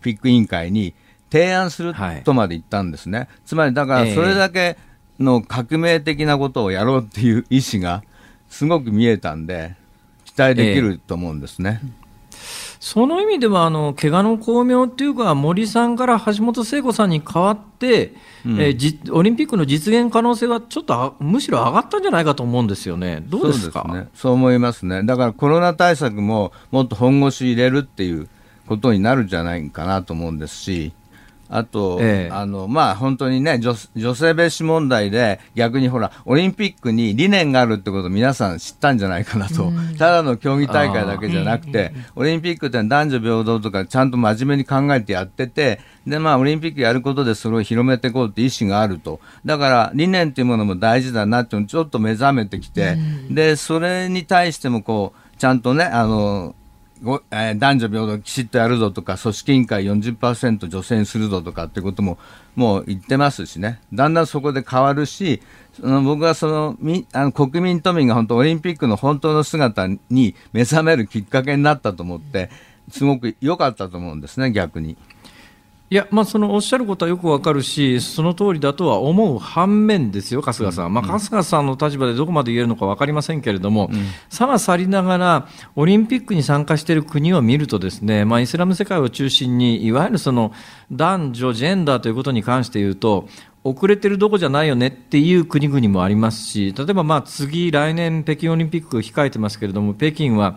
ピック委員会に提案するとまで言ったんですね、はい、つまりだからそれだけの革命的なことをやろうっていう意思がすごく見えたんで、期待できると思うんですね。えその意味では、あの怪我の巧妙っていうか、森さんから橋本聖子さんに代わって、うん、えー、オリンピックの実現可能性はちょっとむしろ上がったんじゃないかと思うんですよね、どうですか？そう、ね、そう思いますね、だからコロナ対策ももっと本腰入れるっていうことになるんじゃないかなと思うんですし、あと、ええ、あの、まあ、本当にね女、女性蔑視問題で、逆にほら、オリンピックに理念があるってことを皆さん知ったんじゃないかなと。ただの競技大会だけじゃなくて、オリンピックって男女平等とかちゃんと真面目に考えてやってて、で、まあ、オリンピックやることでそれを広めていこうって意思があると。だから、理念っていうものも大事だなってちょっと目覚めてきて、で、それに対してもこう、ちゃんとね、あの、えー、男女平等きちっとやるぞとか、組織委員会40%女性にするぞとかってことももう言ってますしね、だんだんそこで変わるし、その僕はそのみあの国民都民が本当、オリンピックの本当の姿に目覚めるきっかけになったと思って、すごく良かったと思うんですね、逆に。いや、まあ、そのおっしゃることはよくわかるし、その通りだとは思う反面ですよ、春日さん、うん、まあ、春日さんの立場でどこまで言えるのか分かりませんけれども、うん、さは去りながら、オリンピックに参加している国を見ると、ですね、まあ、イスラム世界を中心に、いわゆるその男女、ジェンダーということに関して言うと、遅れてるどこじゃないよねっていう国々もありますし、例えばまあ次、来年、北京オリンピック控えてますけれども、北京は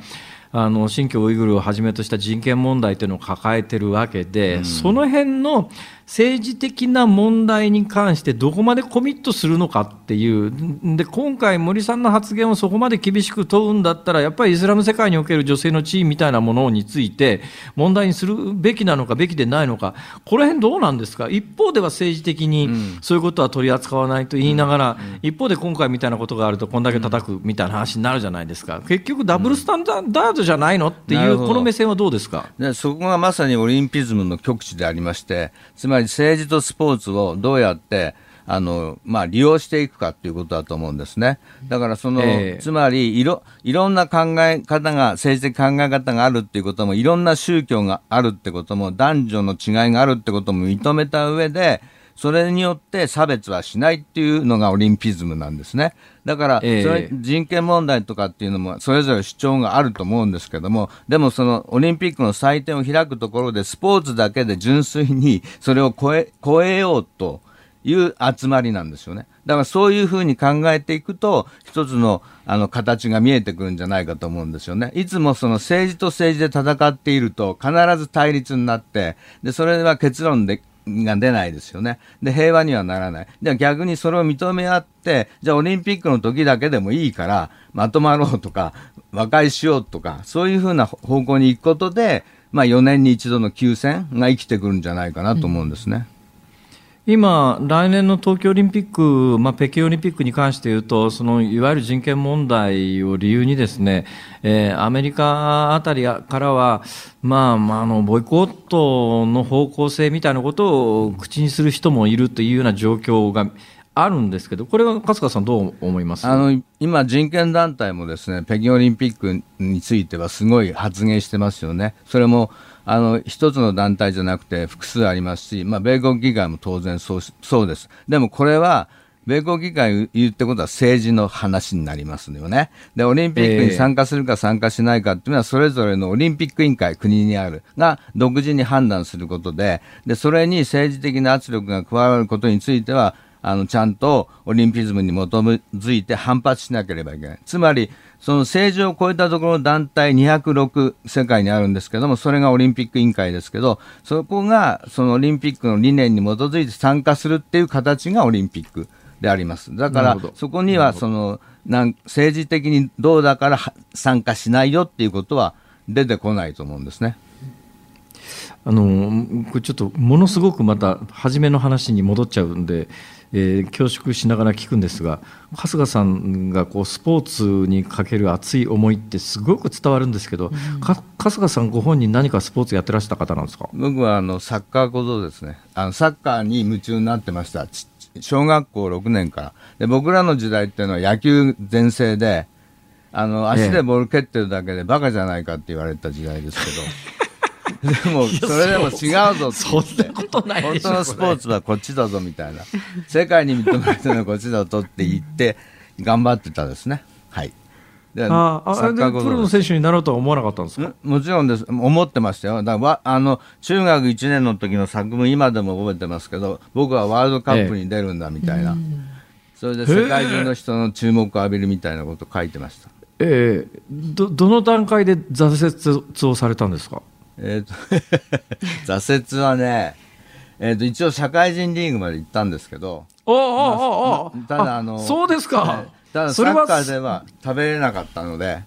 あの新疆ウイグルをはじめとした人権問題というのを抱えているわけで、うん、その辺の政治的な問題に関してどこまでコミットするのかっていう。で今回森さんの発言をそこまで厳しく問うんだったらやっぱりイスラム世界における女性の地位みたいなものについて問題にするべきなのかべきでないのか。この辺どうなんですか？一方では政治的にそういうことは取り扱わないと言いながら、一方で今回みたいなことがあるとこんだけ叩くみたいな話になるじゃないですか。結局ダブルスタンダードじゃないのっていうこの目線はどうですか？でそこがまさにオリンピズムの極致でありましてつまり政治とスポーツをどうやってあの、まあ、利用していくかっていうことだと思うんですね。だからその、えー、つまりいろ、いろんな考え方が、政治的考え方があるっていうことも、いろんな宗教があるってことも、男女の違いがあるってことも認めた上で、それによって差別はしないっていうのがオリンピズムなんですね。だから、それ人権問題とかっていうのもそれぞれ主張があると思うんですけども、でもそのオリンピックの祭典を開くところでスポーツだけで純粋にそれを超え、超えようという集まりなんですよね。だからそういうふうに考えていくと、一つのあの形が見えてくるんじゃないかと思うんですよね。いつもその政治と政治で戦っていると必ず対立になって、で、それは結論でが出ないですよね。で、平和にはならない。で、逆にそれを認め合って、じゃあオリンピックの時だけでもいいから、まとまろうとか、和解しようとか、そういうふうな方向に行くことで、まあ4年に一度の休戦が生きてくるんじゃないかなと思うんですね。うん今、来年の東京オリンピック、まあ、北京オリンピックに関して言うと、そのいわゆる人権問題を理由にですね、えー、アメリカあたりからは、まあ、まあ、あのボイコットの方向性みたいなことを口にする人もいるというような状況があるんですけど、これは春日さん、どう思います？あの今、人権団体もですね北京オリンピックについてはすごい発言してますよね。それもあの一つの団体じゃなくて複数ありますし、まあ、米国議会も当然そうそうです。でもこれは米国議会言ってことは政治の話になりますよね。で、オリンピックに参加するか参加しないかっていうのは、それぞれのオリンピック委員会、国にある、が独自に判断することで、で、それに政治的な圧力が加わることについては、あの、ちゃんとオリンピズムに基づいて反発しなければいけない。つまり、その政治を超えたところの団体206世界にあるんですけども、それがオリンピック委員会ですけど、そこがそのオリンピックの理念に基づいて参加するっていう形がオリンピックであります。だから、そこにはその、なん政治的にどうだから参加しないよっていうことは出てこないと思うんですね。あのこれちょっとものすごくまた初めの話に戻っちゃうんでえー、恐縮しながら聞くんですが春日さんがこうスポーツにかける熱い思いってすごく伝わるんですけど、うん、春日さんご本人何かスポーツやってらした方なんですか？僕はあのサッカー小僧ですね。あのサッカーに夢中になってました。小学校6年から。で僕らの時代っていうのは野球全盛であの足でボール蹴ってるだけでバカじゃないかって言われた時代ですけど。でもそれでも違うぞって。そんなことない本当のスポーツはこっちだぞみたいな。世界に認められてるのはこっちだぞって言って頑張ってたですね。はい。ああでプロの選手になろうとは思わなかったんですか？もちろんです。思ってましたよ。だからあの中学1年の時の作文今でも覚えてますけど僕はワールドカップに出るんだみたいな、ええ、それで世界中の人の注目を浴びるみたいなことを書いてました。ええどどの段階で挫折をされたんですか？えっ、ー、と挫折はね、えー、と一応社会人リーグまで行ったんですけどおおおおただあのそうですか、ただサッカーでは食べれなかったので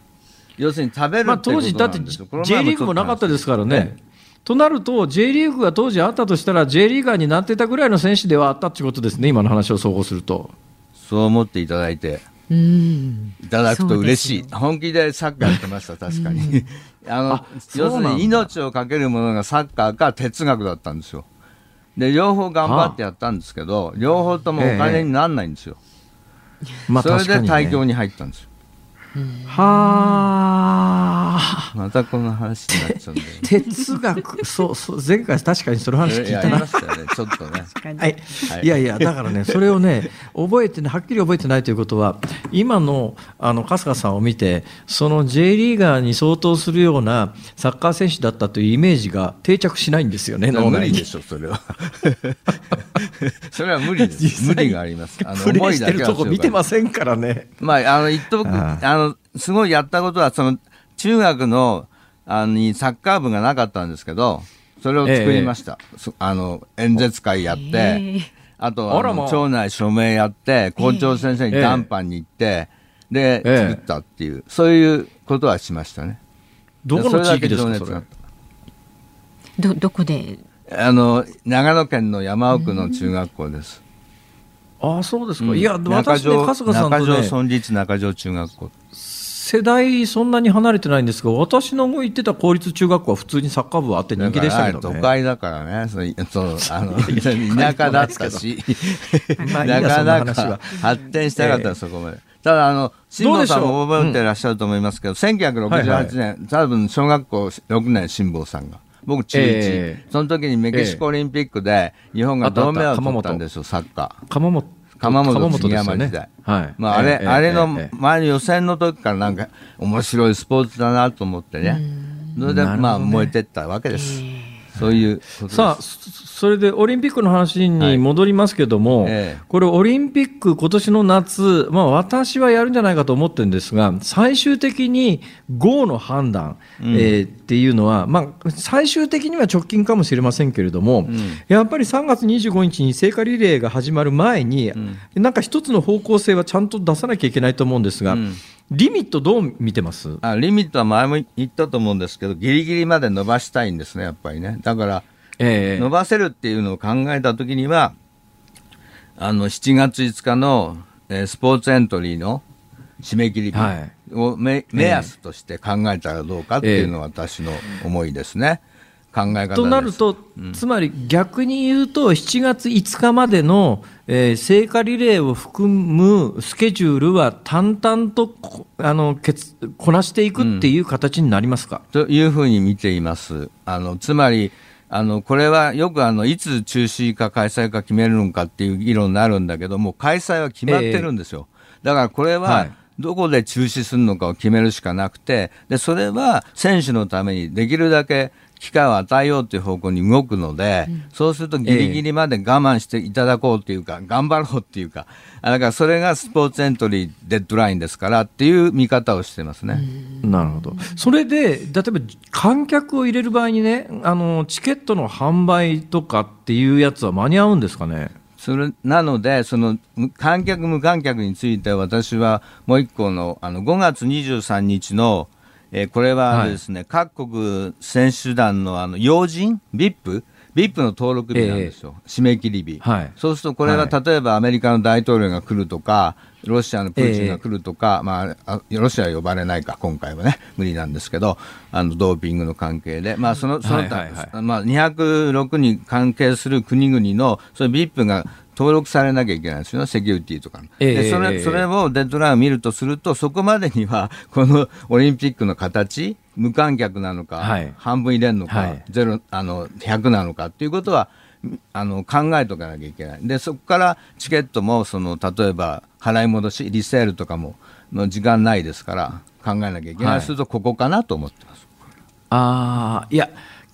要するに食べるって当時だって J リーグもなかったですからね、となると J リーグが当時あったとしたら J リーガーになってたぐらいの選手ではあったってことですね今の話を総合すると。そう思っていただいて。いただくと嬉しい、本気でサッカーやってました確かにあの要するに命を懸けるものがサッカーか哲学だったんですよ。で両方頑張ってやったんですけど両方ともお金にならないんですよ、まあ、それで対響に入ったんですよ、はあ。またこの話になっちゃうんだよ、ね、哲学。そうそう前回確かにその話聞いたな、ね、ちょっとね、はい、はい、いやいやだからねそれをね覚えてはっきり覚えてないということは今のあの春日さんを見てその J リーガーに相当するようなサッカー選手だったというイメージが定着しないんですよね無理でしょそれは。それは無理です。無理があります。あの思いだけは見てませんからね。まああの言っとく。あのすごいやったことは、その、中学の、あの、にサッカー部がなかったんですけど、それを作りました。そあの、演説会やって、えあとはあ町内署名やって、校長先生に談判に行って、で、ええ作ったっていう、そういうことはしましたね。どこの地域ですか。どどこで？あの、長野県の山奥の中学校です。ああ、そうですか。うんいや、私ね、中条春日さんと中条ね、村立中条中学校。世代そんなに離れてないんですが、私の行ってた公立中学校は普通にサッカー部はあって人気でしたけどね。都会だからね、そう あの田舎だったし、なかなか発展したかった、ええそこまで。ただ、あの、辛坊さんも覚えてらっしゃると思いますけど、1968年、多分小学校6年、辛坊さんが。僕、中1、ええその時にメキシコオリンピックで、日本が銅メダルを取ったんですよ、サッカー。鎌本鎌本杉山時代。はい。まあ、あれ、ええあれのええ前の予選の時からなんか面白いスポーツだなと思ってね。それで、まあ燃えてったわけです。そういう。さあ、そそれでオリンピックの話に戻りますけども、ええ。これ、オリンピック、今年の夏、まあ、私はやるんじゃないかと思ってるんですが、最終的に GO の判断、えーっていうのは、まあ、最終的には直近かもしれませんけれども、やっぱり3月25日に聖火リレーが始まる前に、なんか一つの方向性はちゃんと出さなきゃいけないと思うんですが、うんリミット、どう見てます？あリミットは前も言ったと思うんですけど、ギリギリまで伸ばしたいんですね、やっぱりね。だから、ええ伸ばせるっていうのを考えたときには、あの、7月5日の、えースポーツエントリーの締め切り日はいを目目安として考えたらどうかっていうのが私の思いですね。考え方。となると、つまり逆に言うと、7月5日までの、えー聖火リレーを含むスケジュールは淡々とこあのけつこなしていくっていう形になりますか、というふうに見ています。あのつまりあのこれはよくあのいつ中止か開催か決めるのかっていう議論になるんだけども開催は決まってるんですよ。だからこれははいどこで中止するのかを決めるしかなくてでそれは選手のためにできるだけ機会を与えようという方向に動くので、そうするとギリギリまで我慢していただこうというか、頑張ろうっていうか、あだからそれがスポーツエントリーデッドラインですからっていう見方をしてますね。なるほど、それで、例えば観客を入れる場合にね、あのチケットの販売とかっていうやつは間に合うんですかね？それなので、その無観客、無観客について私はもう一個のあの5月23日の、えーこれはですね、各国選手団のあの要人、VIP、VIP の登録日なんですよ、締め切り日、はい。そうするとこれははい。例えばアメリカの大統領が来るとか、ロシアのプーチンが来るとか、まああ、ロシアは呼ばれないか、今回はね、無理なんですけど、あのドーピングの関係で、まあ、そのその他、はいはいはい。まあ、206に関係する国々のそういう VIP が登録されなきゃいけないんですよね、セキュリティとかの。ええでそええれそれをデッドラインを見るとすると、そこまでには、このオリンピックの形、無観客なのか、はい半分入れるのか、はいゼロあの100なのかっていうことは、あの考えとかなきゃいけない。で、そこからチケットも、その例えば払い戻し、リセールとかも、の時間ないですから、考えなきゃいけない。はいすると、ここかなと思ってます。ああ、いや、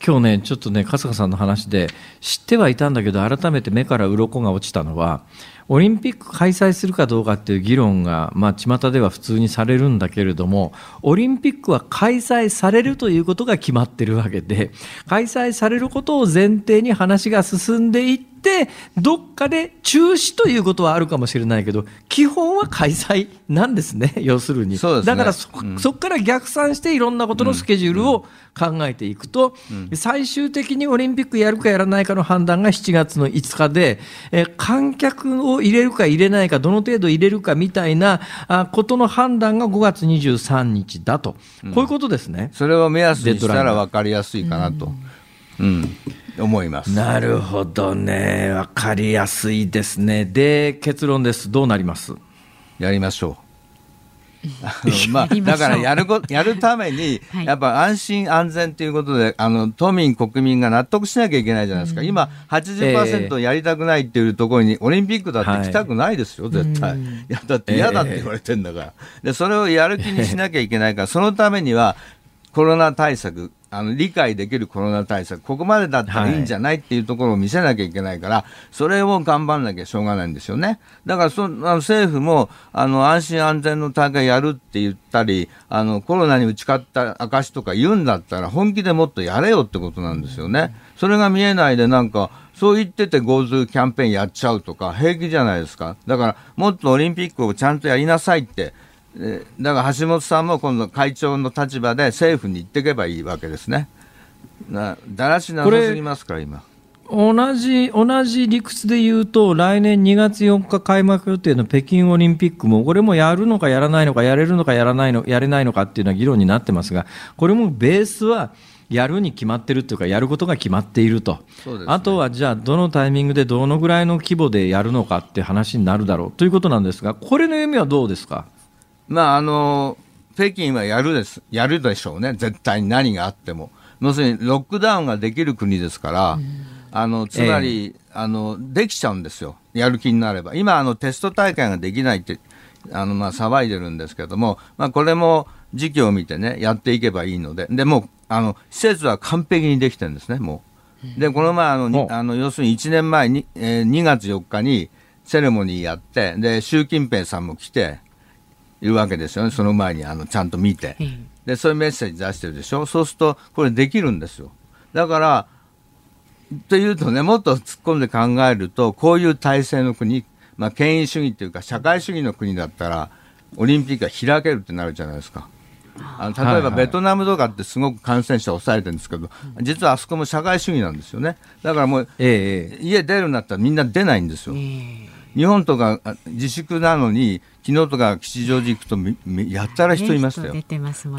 今日ね、ちょっとね、春日さんの話で、知ってはいたんだけど、改めて目から鱗が落ちたのは、オリンピック開催するかどうかっていう議論が、まあ、巷では普通にされるんだけれども、オリンピックは開催されるということが決まってるわけで、開催されることを前提に話が進んでいって、どっかで中止ということはあるかもしれないけど、基本は開催なんですね、要するに。ね。だからそ、うん。そこから逆算していろんなことのスケジュールを考えていくと、最終的にオリンピックやるかやらないかの判断が7月の5日で、えー観客を入れるか入れないか、どの程度入れるかみたいなあことの判断が5月23日だと、こういうことですね。それを目安にしたら分かりやすいかなと、うん思います。なるほどね、わかりやすいですね。で、結論です。どうなります？やりましょう。まあ、だからやるこ やるために、はい。やっぱ安心安全ということで、あの都民、国民が納得しなきゃいけないじゃないですか、今、80%やりたくないっていうところに、オリンピックだって行きたくないですよ、絶対。いやだって嫌だって言われてんだから、で、それをやる気にしなきゃいけないから、そのためには、コロナ対策あの理解できるコロナ対策、ここまでだったらいいんじゃないっていうところを見せなきゃいけないから、それを頑張んなきゃしょうがないんですよね。だからそあの政府もあの安心安全の大会やるって言ったり、あのコロナに打ち勝った証とか言うんだったら、本気でもっとやれよってことなんですよね。それが見えないで、なんか、そう言ってて GoTo キャンペーンやっちゃうとか、平気じゃないですか。だから、もっとオリンピックをちゃんとやりなさいって、だから橋本さんも今度会長の立場で政府に言っていけばいいわけですね。なだらしなさすぎますから今。同じ同じ理屈で言うと、来年2月4日開幕予定の北京オリンピックも、これもやるのかやらないのか、やれるのかやらないのやれないのかっていうのは議論になってますが、これもベースはやるに決まってるというか、やることが決まっていると、ね、あとはじゃあ、どのタイミングでどのぐらいの規模でやるのかって話になるだろうということなんですが、これの読みはどうですか？まああの北京はやるですやるでしょうね、絶対に何があっても。要するにロックダウンができる国ですから、あのつまり、えー、あのできちゃうんですよ、やる気になれば。今あの、テスト大会ができないってあの、まあ、騒いでるんですけども、まあ、これも時期を見てね、やっていけばいいので、でもあの施設は完璧にできてるんですね、もう。で、この前あの、あの要するに1年前に、えー、2月4日にセレモニーやって、で習近平さんも来ているわけですよね、その前にあのちゃんと見て。でそういうメッセージ出してるでしょそうするとこれできるんですよだからというとねもっと突っ込んで考えるとこういう体制の国、まあ、権威主義というか社会主義の国だったらオリンピックが開けるってなるじゃないですか。あの例えばベトナムとかってすごく感染者を抑えてるんですけど、実はあそこも社会主義なんですよね。だからもう、ええ、家出るんだったらみんな出ないんですよ。え日本とか自粛なのに昨日とか吉祥寺行くとやったら人いましたよ。ね。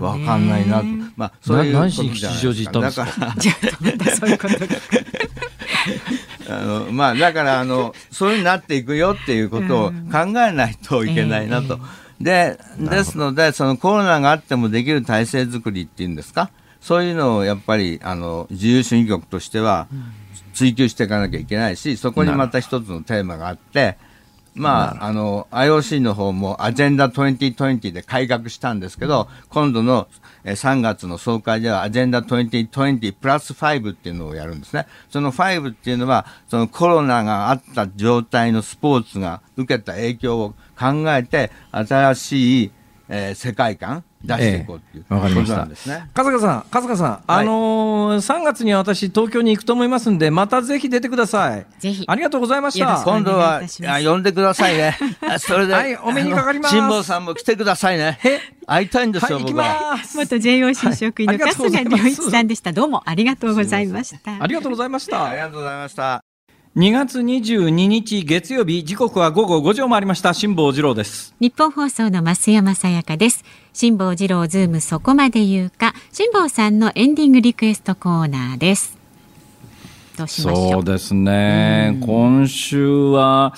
わかんないなと。まあそういう何しに吉祥寺行ったんですか？じゃあそういうこと あのまあだからあのそういうになっていくよっていうことを考えないといけないなと。でですのでそのコロナがあってもできる体制作りっていうんですか？そういうのをやっぱりあの自由主義国としては追求していかなきゃいけないし、そこにまた一つのテーマがあって、まあ、あの、IOC の方もアジェンダ2020で改革したんですけど、今度の3月の総会ではアジェンダ2020プラス5っていうのをやるんですね。その5っていうのは、そのコロナがあった状態のスポーツが受けた影響を考えて、新しい、えー、世界観、出していこうっていう、ええ、かりましたですね。春日さん、春日さん、はい、あのー、3月に私東京に行くと思いますんで、またぜひ出てください。ぜひ。ありがとうございました。今度はあ呼んでくださいね。それで、はい、お目にかかります。辛坊さんも来てくださいね。会いたいんですよ、はい、僕は。元 JOC 職員の春日良一さんでした。どうもありがとうございました。ありがとうございました。ありがとうございました。2月22日月曜日時刻は午後5時を回りました。辛坊治郎です。日本放送の増山さやかです。辛坊治郎ズームそこまで言うか。辛坊さんのエンディングリクエストコーナーです。そうですね、今週は、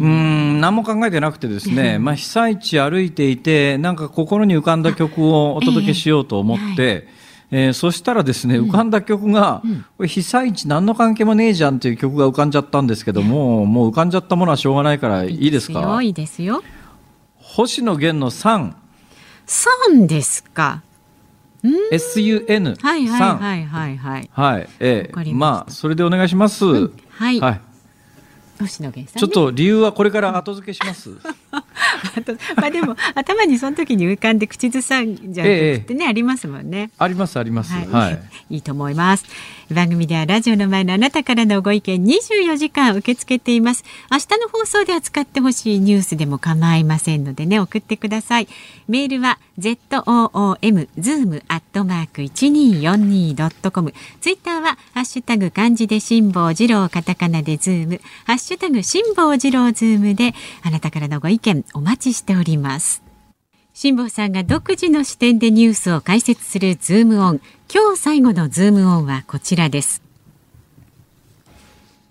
うん、何も考えてなくてですね、まあ、被災地歩いていて、なんか心に浮かんだ曲をお届けしようと思って、えーはいえー、そしたらですね浮かんだ曲が、うん、これ被災地何の関係もねえじゃんっていう曲が浮かんじゃったんですけども、もう浮かんじゃったものはしょうがないからいいですか？いいですよ。星野源の3 3ですか。SUN はいはいはいはいはい。はい、えー、まあそれでお願いします、うん、はい、はい星野源さん、ね、ちょっと理由はこれから後付けします。まあでも頭にその時に浮かんで口ずさんじゃなくてね、ええ、ありますもんね。ありますあります、はい、はい、いいと思います。番組ではラジオの前のあなたからのご意見24時間受け付けています。明日の放送で扱ってほしいニュースでも構いませんのでね送ってください。メールは zoom zoom アットマーク 1242.com ツイッターはハッシュタグ漢字で辛坊治郎カタカナでズーム。ハッシュタグ辛坊治郎ズームであなたからのご意見お待ちしております。辛坊さんが独自の視点でニュースを解説するズームオン。今日最後のズームオンはこちらです。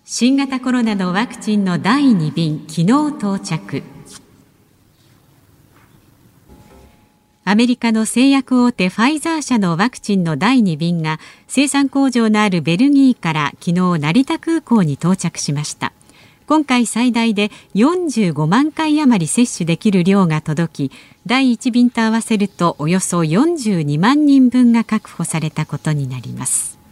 新型コロナのワクチンの第2便昨日到着。アメリカの製薬大手ファイザー社のワクチンの第2便が生産工場のあるベルギーから昨日成田空港に到着しました。今回最大で45万回余り接種できる量が届き第1便と合わせるとおよそ42万人分が確保されたことになります。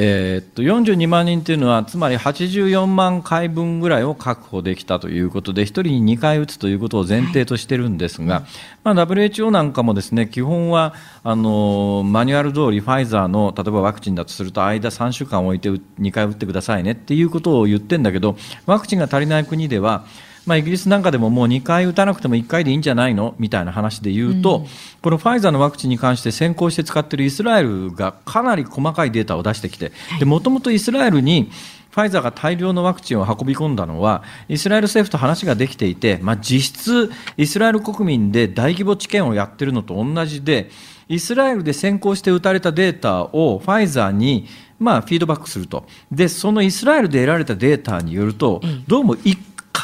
えー、っと42万人というのは、つまり84万回分ぐらいを確保できたということで、1人に2回打つということを前提としてるんですが、まあ、WHO なんかもですね基本はあのマニュアル通り、ファイザーの例えばワクチンだとすると、間3週間置いて2回打ってくださいねっていうことを言ってるんだけど、ワクチンが足りない国では、まあ、イギリスなんかでももう2回打たなくても1回でいいんじゃないの？みたいな話で言うと、うん、このファイザーのワクチンに関して先行して使っているイスラエルがかなり細かいデータを出してきて、もともとイスラエルにファイザーが大量のワクチンを運び込んだのは、イスラエル政府と話ができていて、まあ、実質、イスラエル国民で大規模治験をやってるのと同じで、イスラエルで先行して打たれたデータをファイザーにまあ、フィードバックすると。で、そのイスラエルで得られたデータによると、どうも1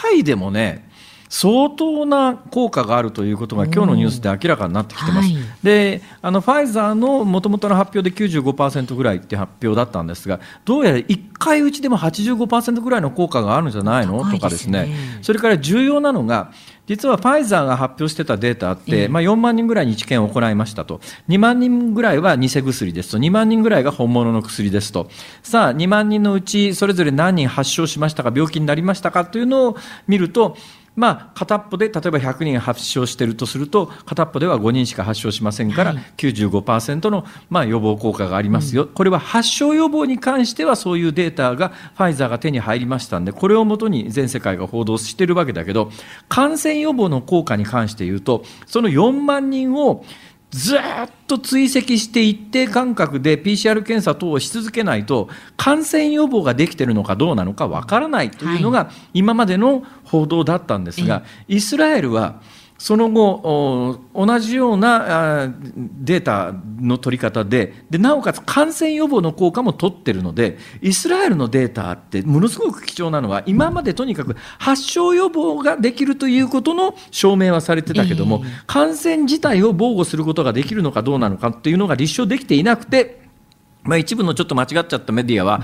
回でもね、相当な効果があるということが今日のニュースで明らかになってきてます。はい、であのファイザーのもともとの発表で95%ぐらいって発表だったんですがどうやら1回打ちでも85%ぐらいの効果があるんじゃないの、ね、とかですね。それから重要なのが実はファイザーが発表してたデータあって、まあ、4万人ぐらいに治験を行いましたと。2万人ぐらいは偽薬ですと。2万人ぐらいが本物の薬ですと。さあ2万人のうちそれぞれ何人発症しましたか病気になりましたかというのを見るとまあ、片っぽで例えば100人発症しているとすると片っぽでは5人しか発症しませんから、はい、95%の、まあ、予防効果がありますよ、うん、これは発症予防に関してはそういうデータがファイザーが手に入りましたんでこれをもとに全世界が報道しているわけだけど感染予防の効果に関して言うとその4万人をずっと追跡して一定間隔で PCR 検査等をし続けないと感染予防ができているのかどうなのかわからないというのが今までの報道だったんですが、イスラエルはその後、同じようなデータの取り方でで、なおかつ感染予防の効果も取ってるので、イスラエルのデータってものすごく貴重なのは、今までとにかく発症予防ができるということの証明はされてたけども、感染自体を防護することができるのかどうなのかっていうのが立証できていなくて、まあ、一部のちょっと間違っちゃったメディアは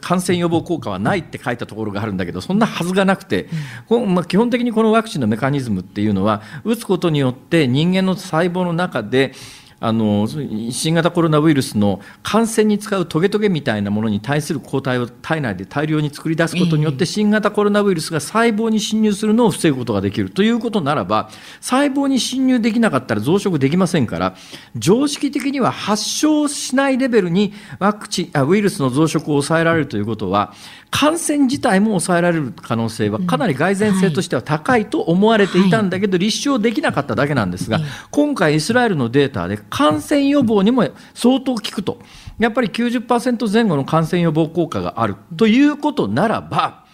感染予防効果はないって書いたところがあるんだけどそんなはずがなくて、まあ、基本的にこのワクチンのメカニズムっていうのは打つことによって人間の細胞の中であの新型コロナウイルスの感染に使うトゲトゲみたいなものに対する抗体を体内で大量に作り出すことによって、新型コロナウイルスが細胞に侵入するのを防ぐことができるということならば細胞に侵入できなかったら増殖できませんから常識的には発症しないレベルにワクチンあウイルスの増殖を抑えられるということは感染自体も抑えられる可能性はかなり蓋然性としては高いと思われていたんだけど、立証できなかっただけなんですが、今回イスラエルのデータで感染予防にも相当効くと。やっぱり90%前後の感染予防効果があるということならば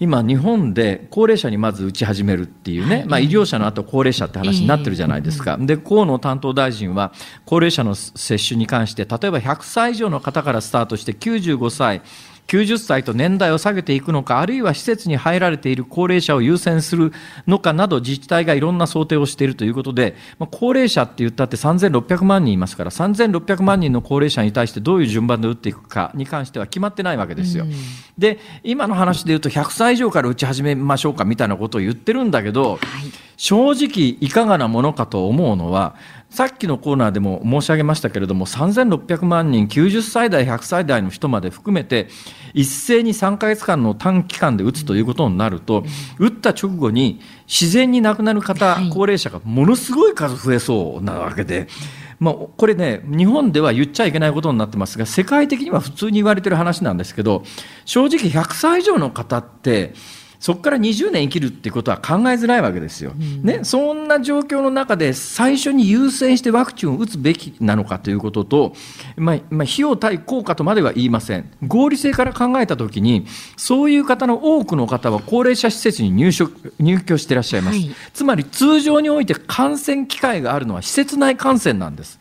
今、日本で高齢者にまず打ち始めるっていうね、まあ、医療者の後高齢者って話になってるじゃないですか、で河野担当大臣は高齢者の接種に関して例えば100歳以上の方からスタートして95歳90歳と年代を下げていくのか、あるいは施設に入られている高齢者を優先するのかなど、自治体がいろんな想定をしているということで、まあ、高齢者って言ったって3600万人いますから、3600万人の高齢者に対してどういう順番で打っていくかに関しては決まってないわけですよ。で、今の話で言うと、100歳以上から打ち始めましょうかみたいなことを言ってるんだけど、はい正直いかがなものかと思うのはさっきのコーナーでも申し上げましたけれども3600万人90歳代100歳代の人まで含めて一斉に3か月間の短期間で打つということになると打った直後に自然に亡くなる方、高齢者がものすごい数増えそうなわけで。まあ、これね、日本では言っちゃいけないことになってますが、世界的には普通に言われてる話なんですけど、正直100歳以上の方って、そこから20年生きるってことは考えづらいわけですよ、うん、ね、そんな状況の中で最初に優先してワクチンを打つべきなのかということと、まあ、まあ、費用対効果とまでは言いません。合理性から考えたときにそういう方の多くの方は高齢者施設に入所入居していらっしゃいます、はい、つまり通常において感染機会があるのは施設内感染なんです。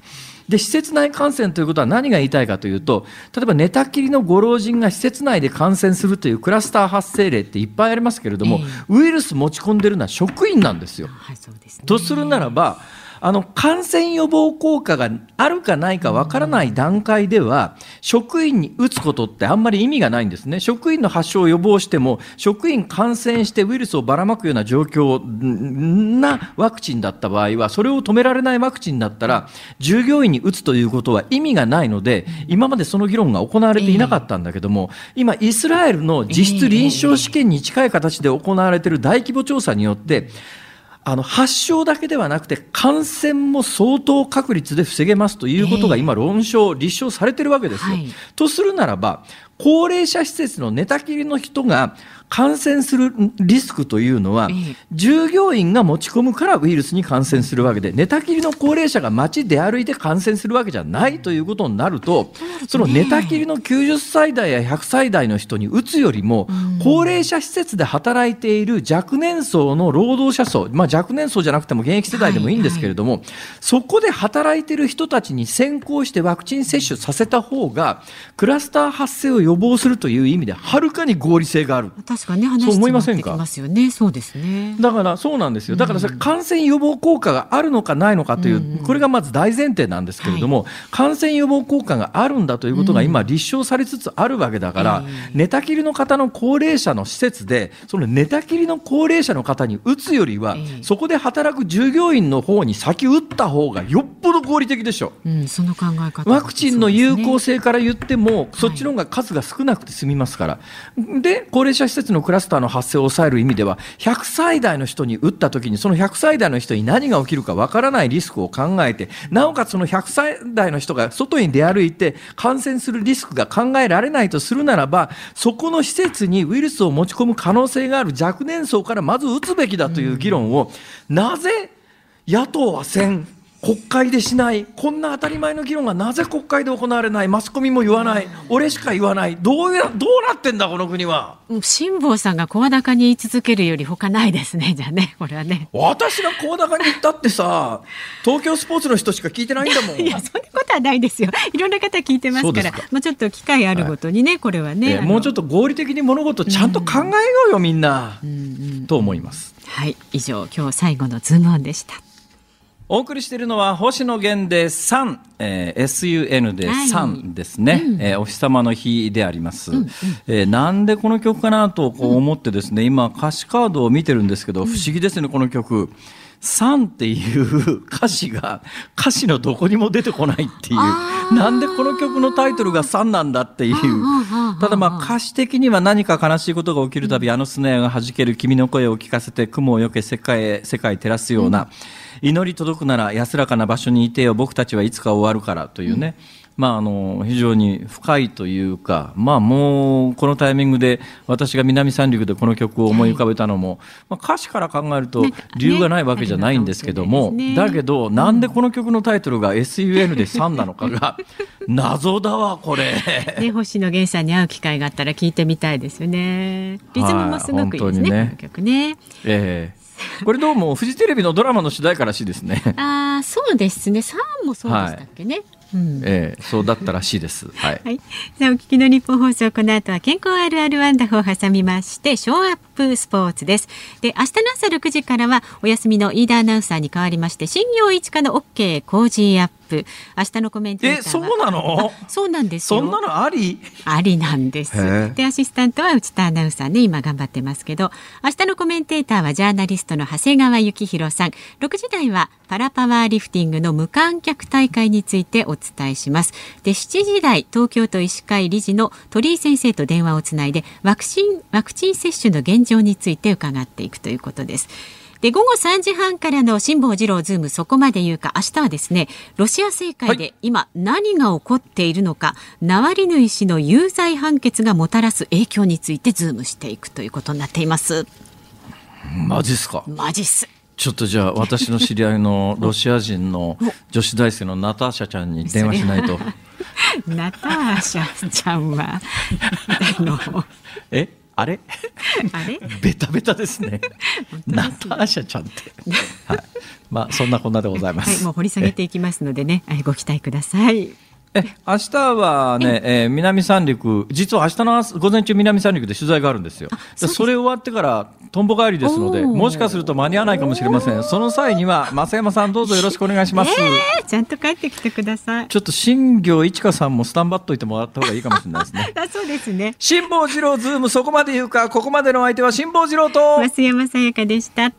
で施設内感染ということは何が言いたいかというと例えば寝たきりのご老人が施設内で感染するというクラスター発生例っていっぱいありますけれども、えー、ウイルス持ち込んでるのは職員なんですよ。はい、すね、とするならばあの感染予防効果があるかないかわからない段階では、職員に打つことってあんまり意味がないんですね。職員の発症を予防しても、職員感染してウイルスをばらまくような状況なワクチンだった場合は、それを止められないワクチンだったら、従業員に打つということは意味がないので、今までその議論が行われていなかったんだけども、今、イスラエルの実質臨床試験に近い形で行われている大規模調査によって、あの発症だけではなくて感染も相当確率で防げますということが今論証、立証されてるわけですよ。はい、とするならば高齢者施設の寝たきりの人が感染するリスクというのは、従業員が持ち込むからウイルスに感染するわけで、寝たきりの高齢者が街で歩いて感染するわけじゃないということになると、その寝たきりの90歳代や100歳代の人に打つよりも、高齢者施設で働いている若年層の労働者層、まあ、若年層じゃなくても現役世代でもいいんですけれども、そこで働いている人たちに先行してワクチン接種させた方が、クラスター発生を予防するという意味で、はるかに合理性がある。確かね、そう思いませんか。ますよね。そうですね。だからそうなんですよ。だからそれ感染予防効果があるのかないのかという、うんうん、これがまず大前提なんですけれども、はい、感染予防効果があるんだということが今立証されつつあるわけだから、うん、寝たきりの方の高齢者の施設で、その寝たきりの高齢者の方に打つよりは、えー、そこで働く従業員の方に先打った方がよっぽど合理的でしょう。うん、その考え方、ワクチンの有効性から言っても、そっちの方が数が少なくて済みますから。で、高齢者施設のクラスターの発生を抑える意味では、100歳代の人に打った時に、その100歳代の人に何が起きるかわからないリスクを考えて、なおかつその100歳代の人が外に出歩いて感染するリスクが考えられないとするならば、そこの施設にウイルスを持ち込む可能性がある若年層からまず打つべきだという議論を、なぜ野党はせん国会でしない、こんな当たり前の議論がなぜ国会で行われない、マスコミも言わない、俺しか言わない、どうやどうなってんだ、この国は。辛坊さんが声高に言い続けるより他ないですね、じゃあね、これはね。私が声高に言ったってさ、東京スポーツの人しか聞いてないんだもん。いや、そんなことはないですよ。いろんな方聞いてますから、もうちょっと機会あるごとにね、はい、これはね、もうちょっと合理的に物事ちゃんと考えようよ、みんな、うんうん、と思います。はい、以上、今日最後のズームオンでした。お送りしているのは星野源で3、えー、SUN で3ですね、はい。うん、えー、お日様の日であります、うんうん、えー、なんでこの曲かなとこう思ってですね、今歌詞カードを見てるんですけど、不思議ですねこの曲。3っていう 歌詞が歌詞のどこにも出てこないっていう。なんでこの曲のタイトルが3なんだっていう。ただまあ歌詞的には何か悲しいことが起きるたび、あのスネアが弾ける君の声を聞かせて雲をよけ世界へ世界照らすような、うん祈り届くなら安らかな場所にいてよ僕たちはいつか終わるからというね、うん、まあ、あの非常に深いというか、まあ、もうこのタイミングで私が南三陸でこの曲を思い浮かべたのも、まあ、歌詞から考えると理由がないわけじゃないんですけども、ね、だけどなんでこの曲のタイトルが SUN で3なのかが 謎だわこれ、ね、星野源さんに会う機会があったら聞いてみたいですよね。リズムもすごくいいですね,、はい、ね。この曲ね。ええ。ー これどうもフジテレビのドラマの主題歌らしいですね。ああ、そうですね。三もそうでしたっけね。はいうん、ええー、そうだったらしいです。はい。はい、さあ、お聞きの日本放送、この後は健康あるあるワンダフを挟みまして、ショーアップスポーツです。で、明日の朝6時からは、お休みの飯田アナウンサーに代わりまして、新業一課の OK 工事アップ。プ。明日のコメントえそうなの？そうなんですそんなのあり？ありなんです。でアシスタントは内田アナウンサーね今頑張ってますけど。明日のコメンテーターはジャーナリストの長谷川幸洋さん。6時台はパラパワーリフティングの無観客大会についてお伝えします。で7時台東京都医師会理事の鳥居先生と電話をつないでワクチンワクチン接種の現状について伺っていくということですで午後3時半からの辛坊治郎ズームそこまで言うか明日はですねロシア政界で今何が起こっているのか、はい、ナワリヌイ氏の有罪判決がもたらす影響についてズームしていくということになっています。マジっすか？マジっす。ちょっとじゃあ私の知り合いの ロシア人の女子大生のナターシャちゃんに電話しないと。ナターシャちゃんはあのえ？あれ？あれ？ベタベタですね。ナターシャちゃんって。はい。まあそんなこんなでございます。はい、もう掘り下げていきますのでね、ご期待ください。え明日はね、えー南三陸、実は明日の朝午前中、南三陸で取材があるんですよ、でそれ終わってから、とんぼ帰りですので、もしかすると間に合わないかもしれません、その際には、増山さん、どうぞよろしくお願いします。えーちゃんと帰ってきてください。ちょっと新業一華さんもスタンバっといてもらった方がいいかもしれないですね。あそうですね。辛坊治郎ズームそこまで言うか、ここまでのお相手は辛坊治郎と、増山さやかでした。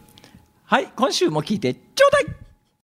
はい、今週も聞いてちょうだい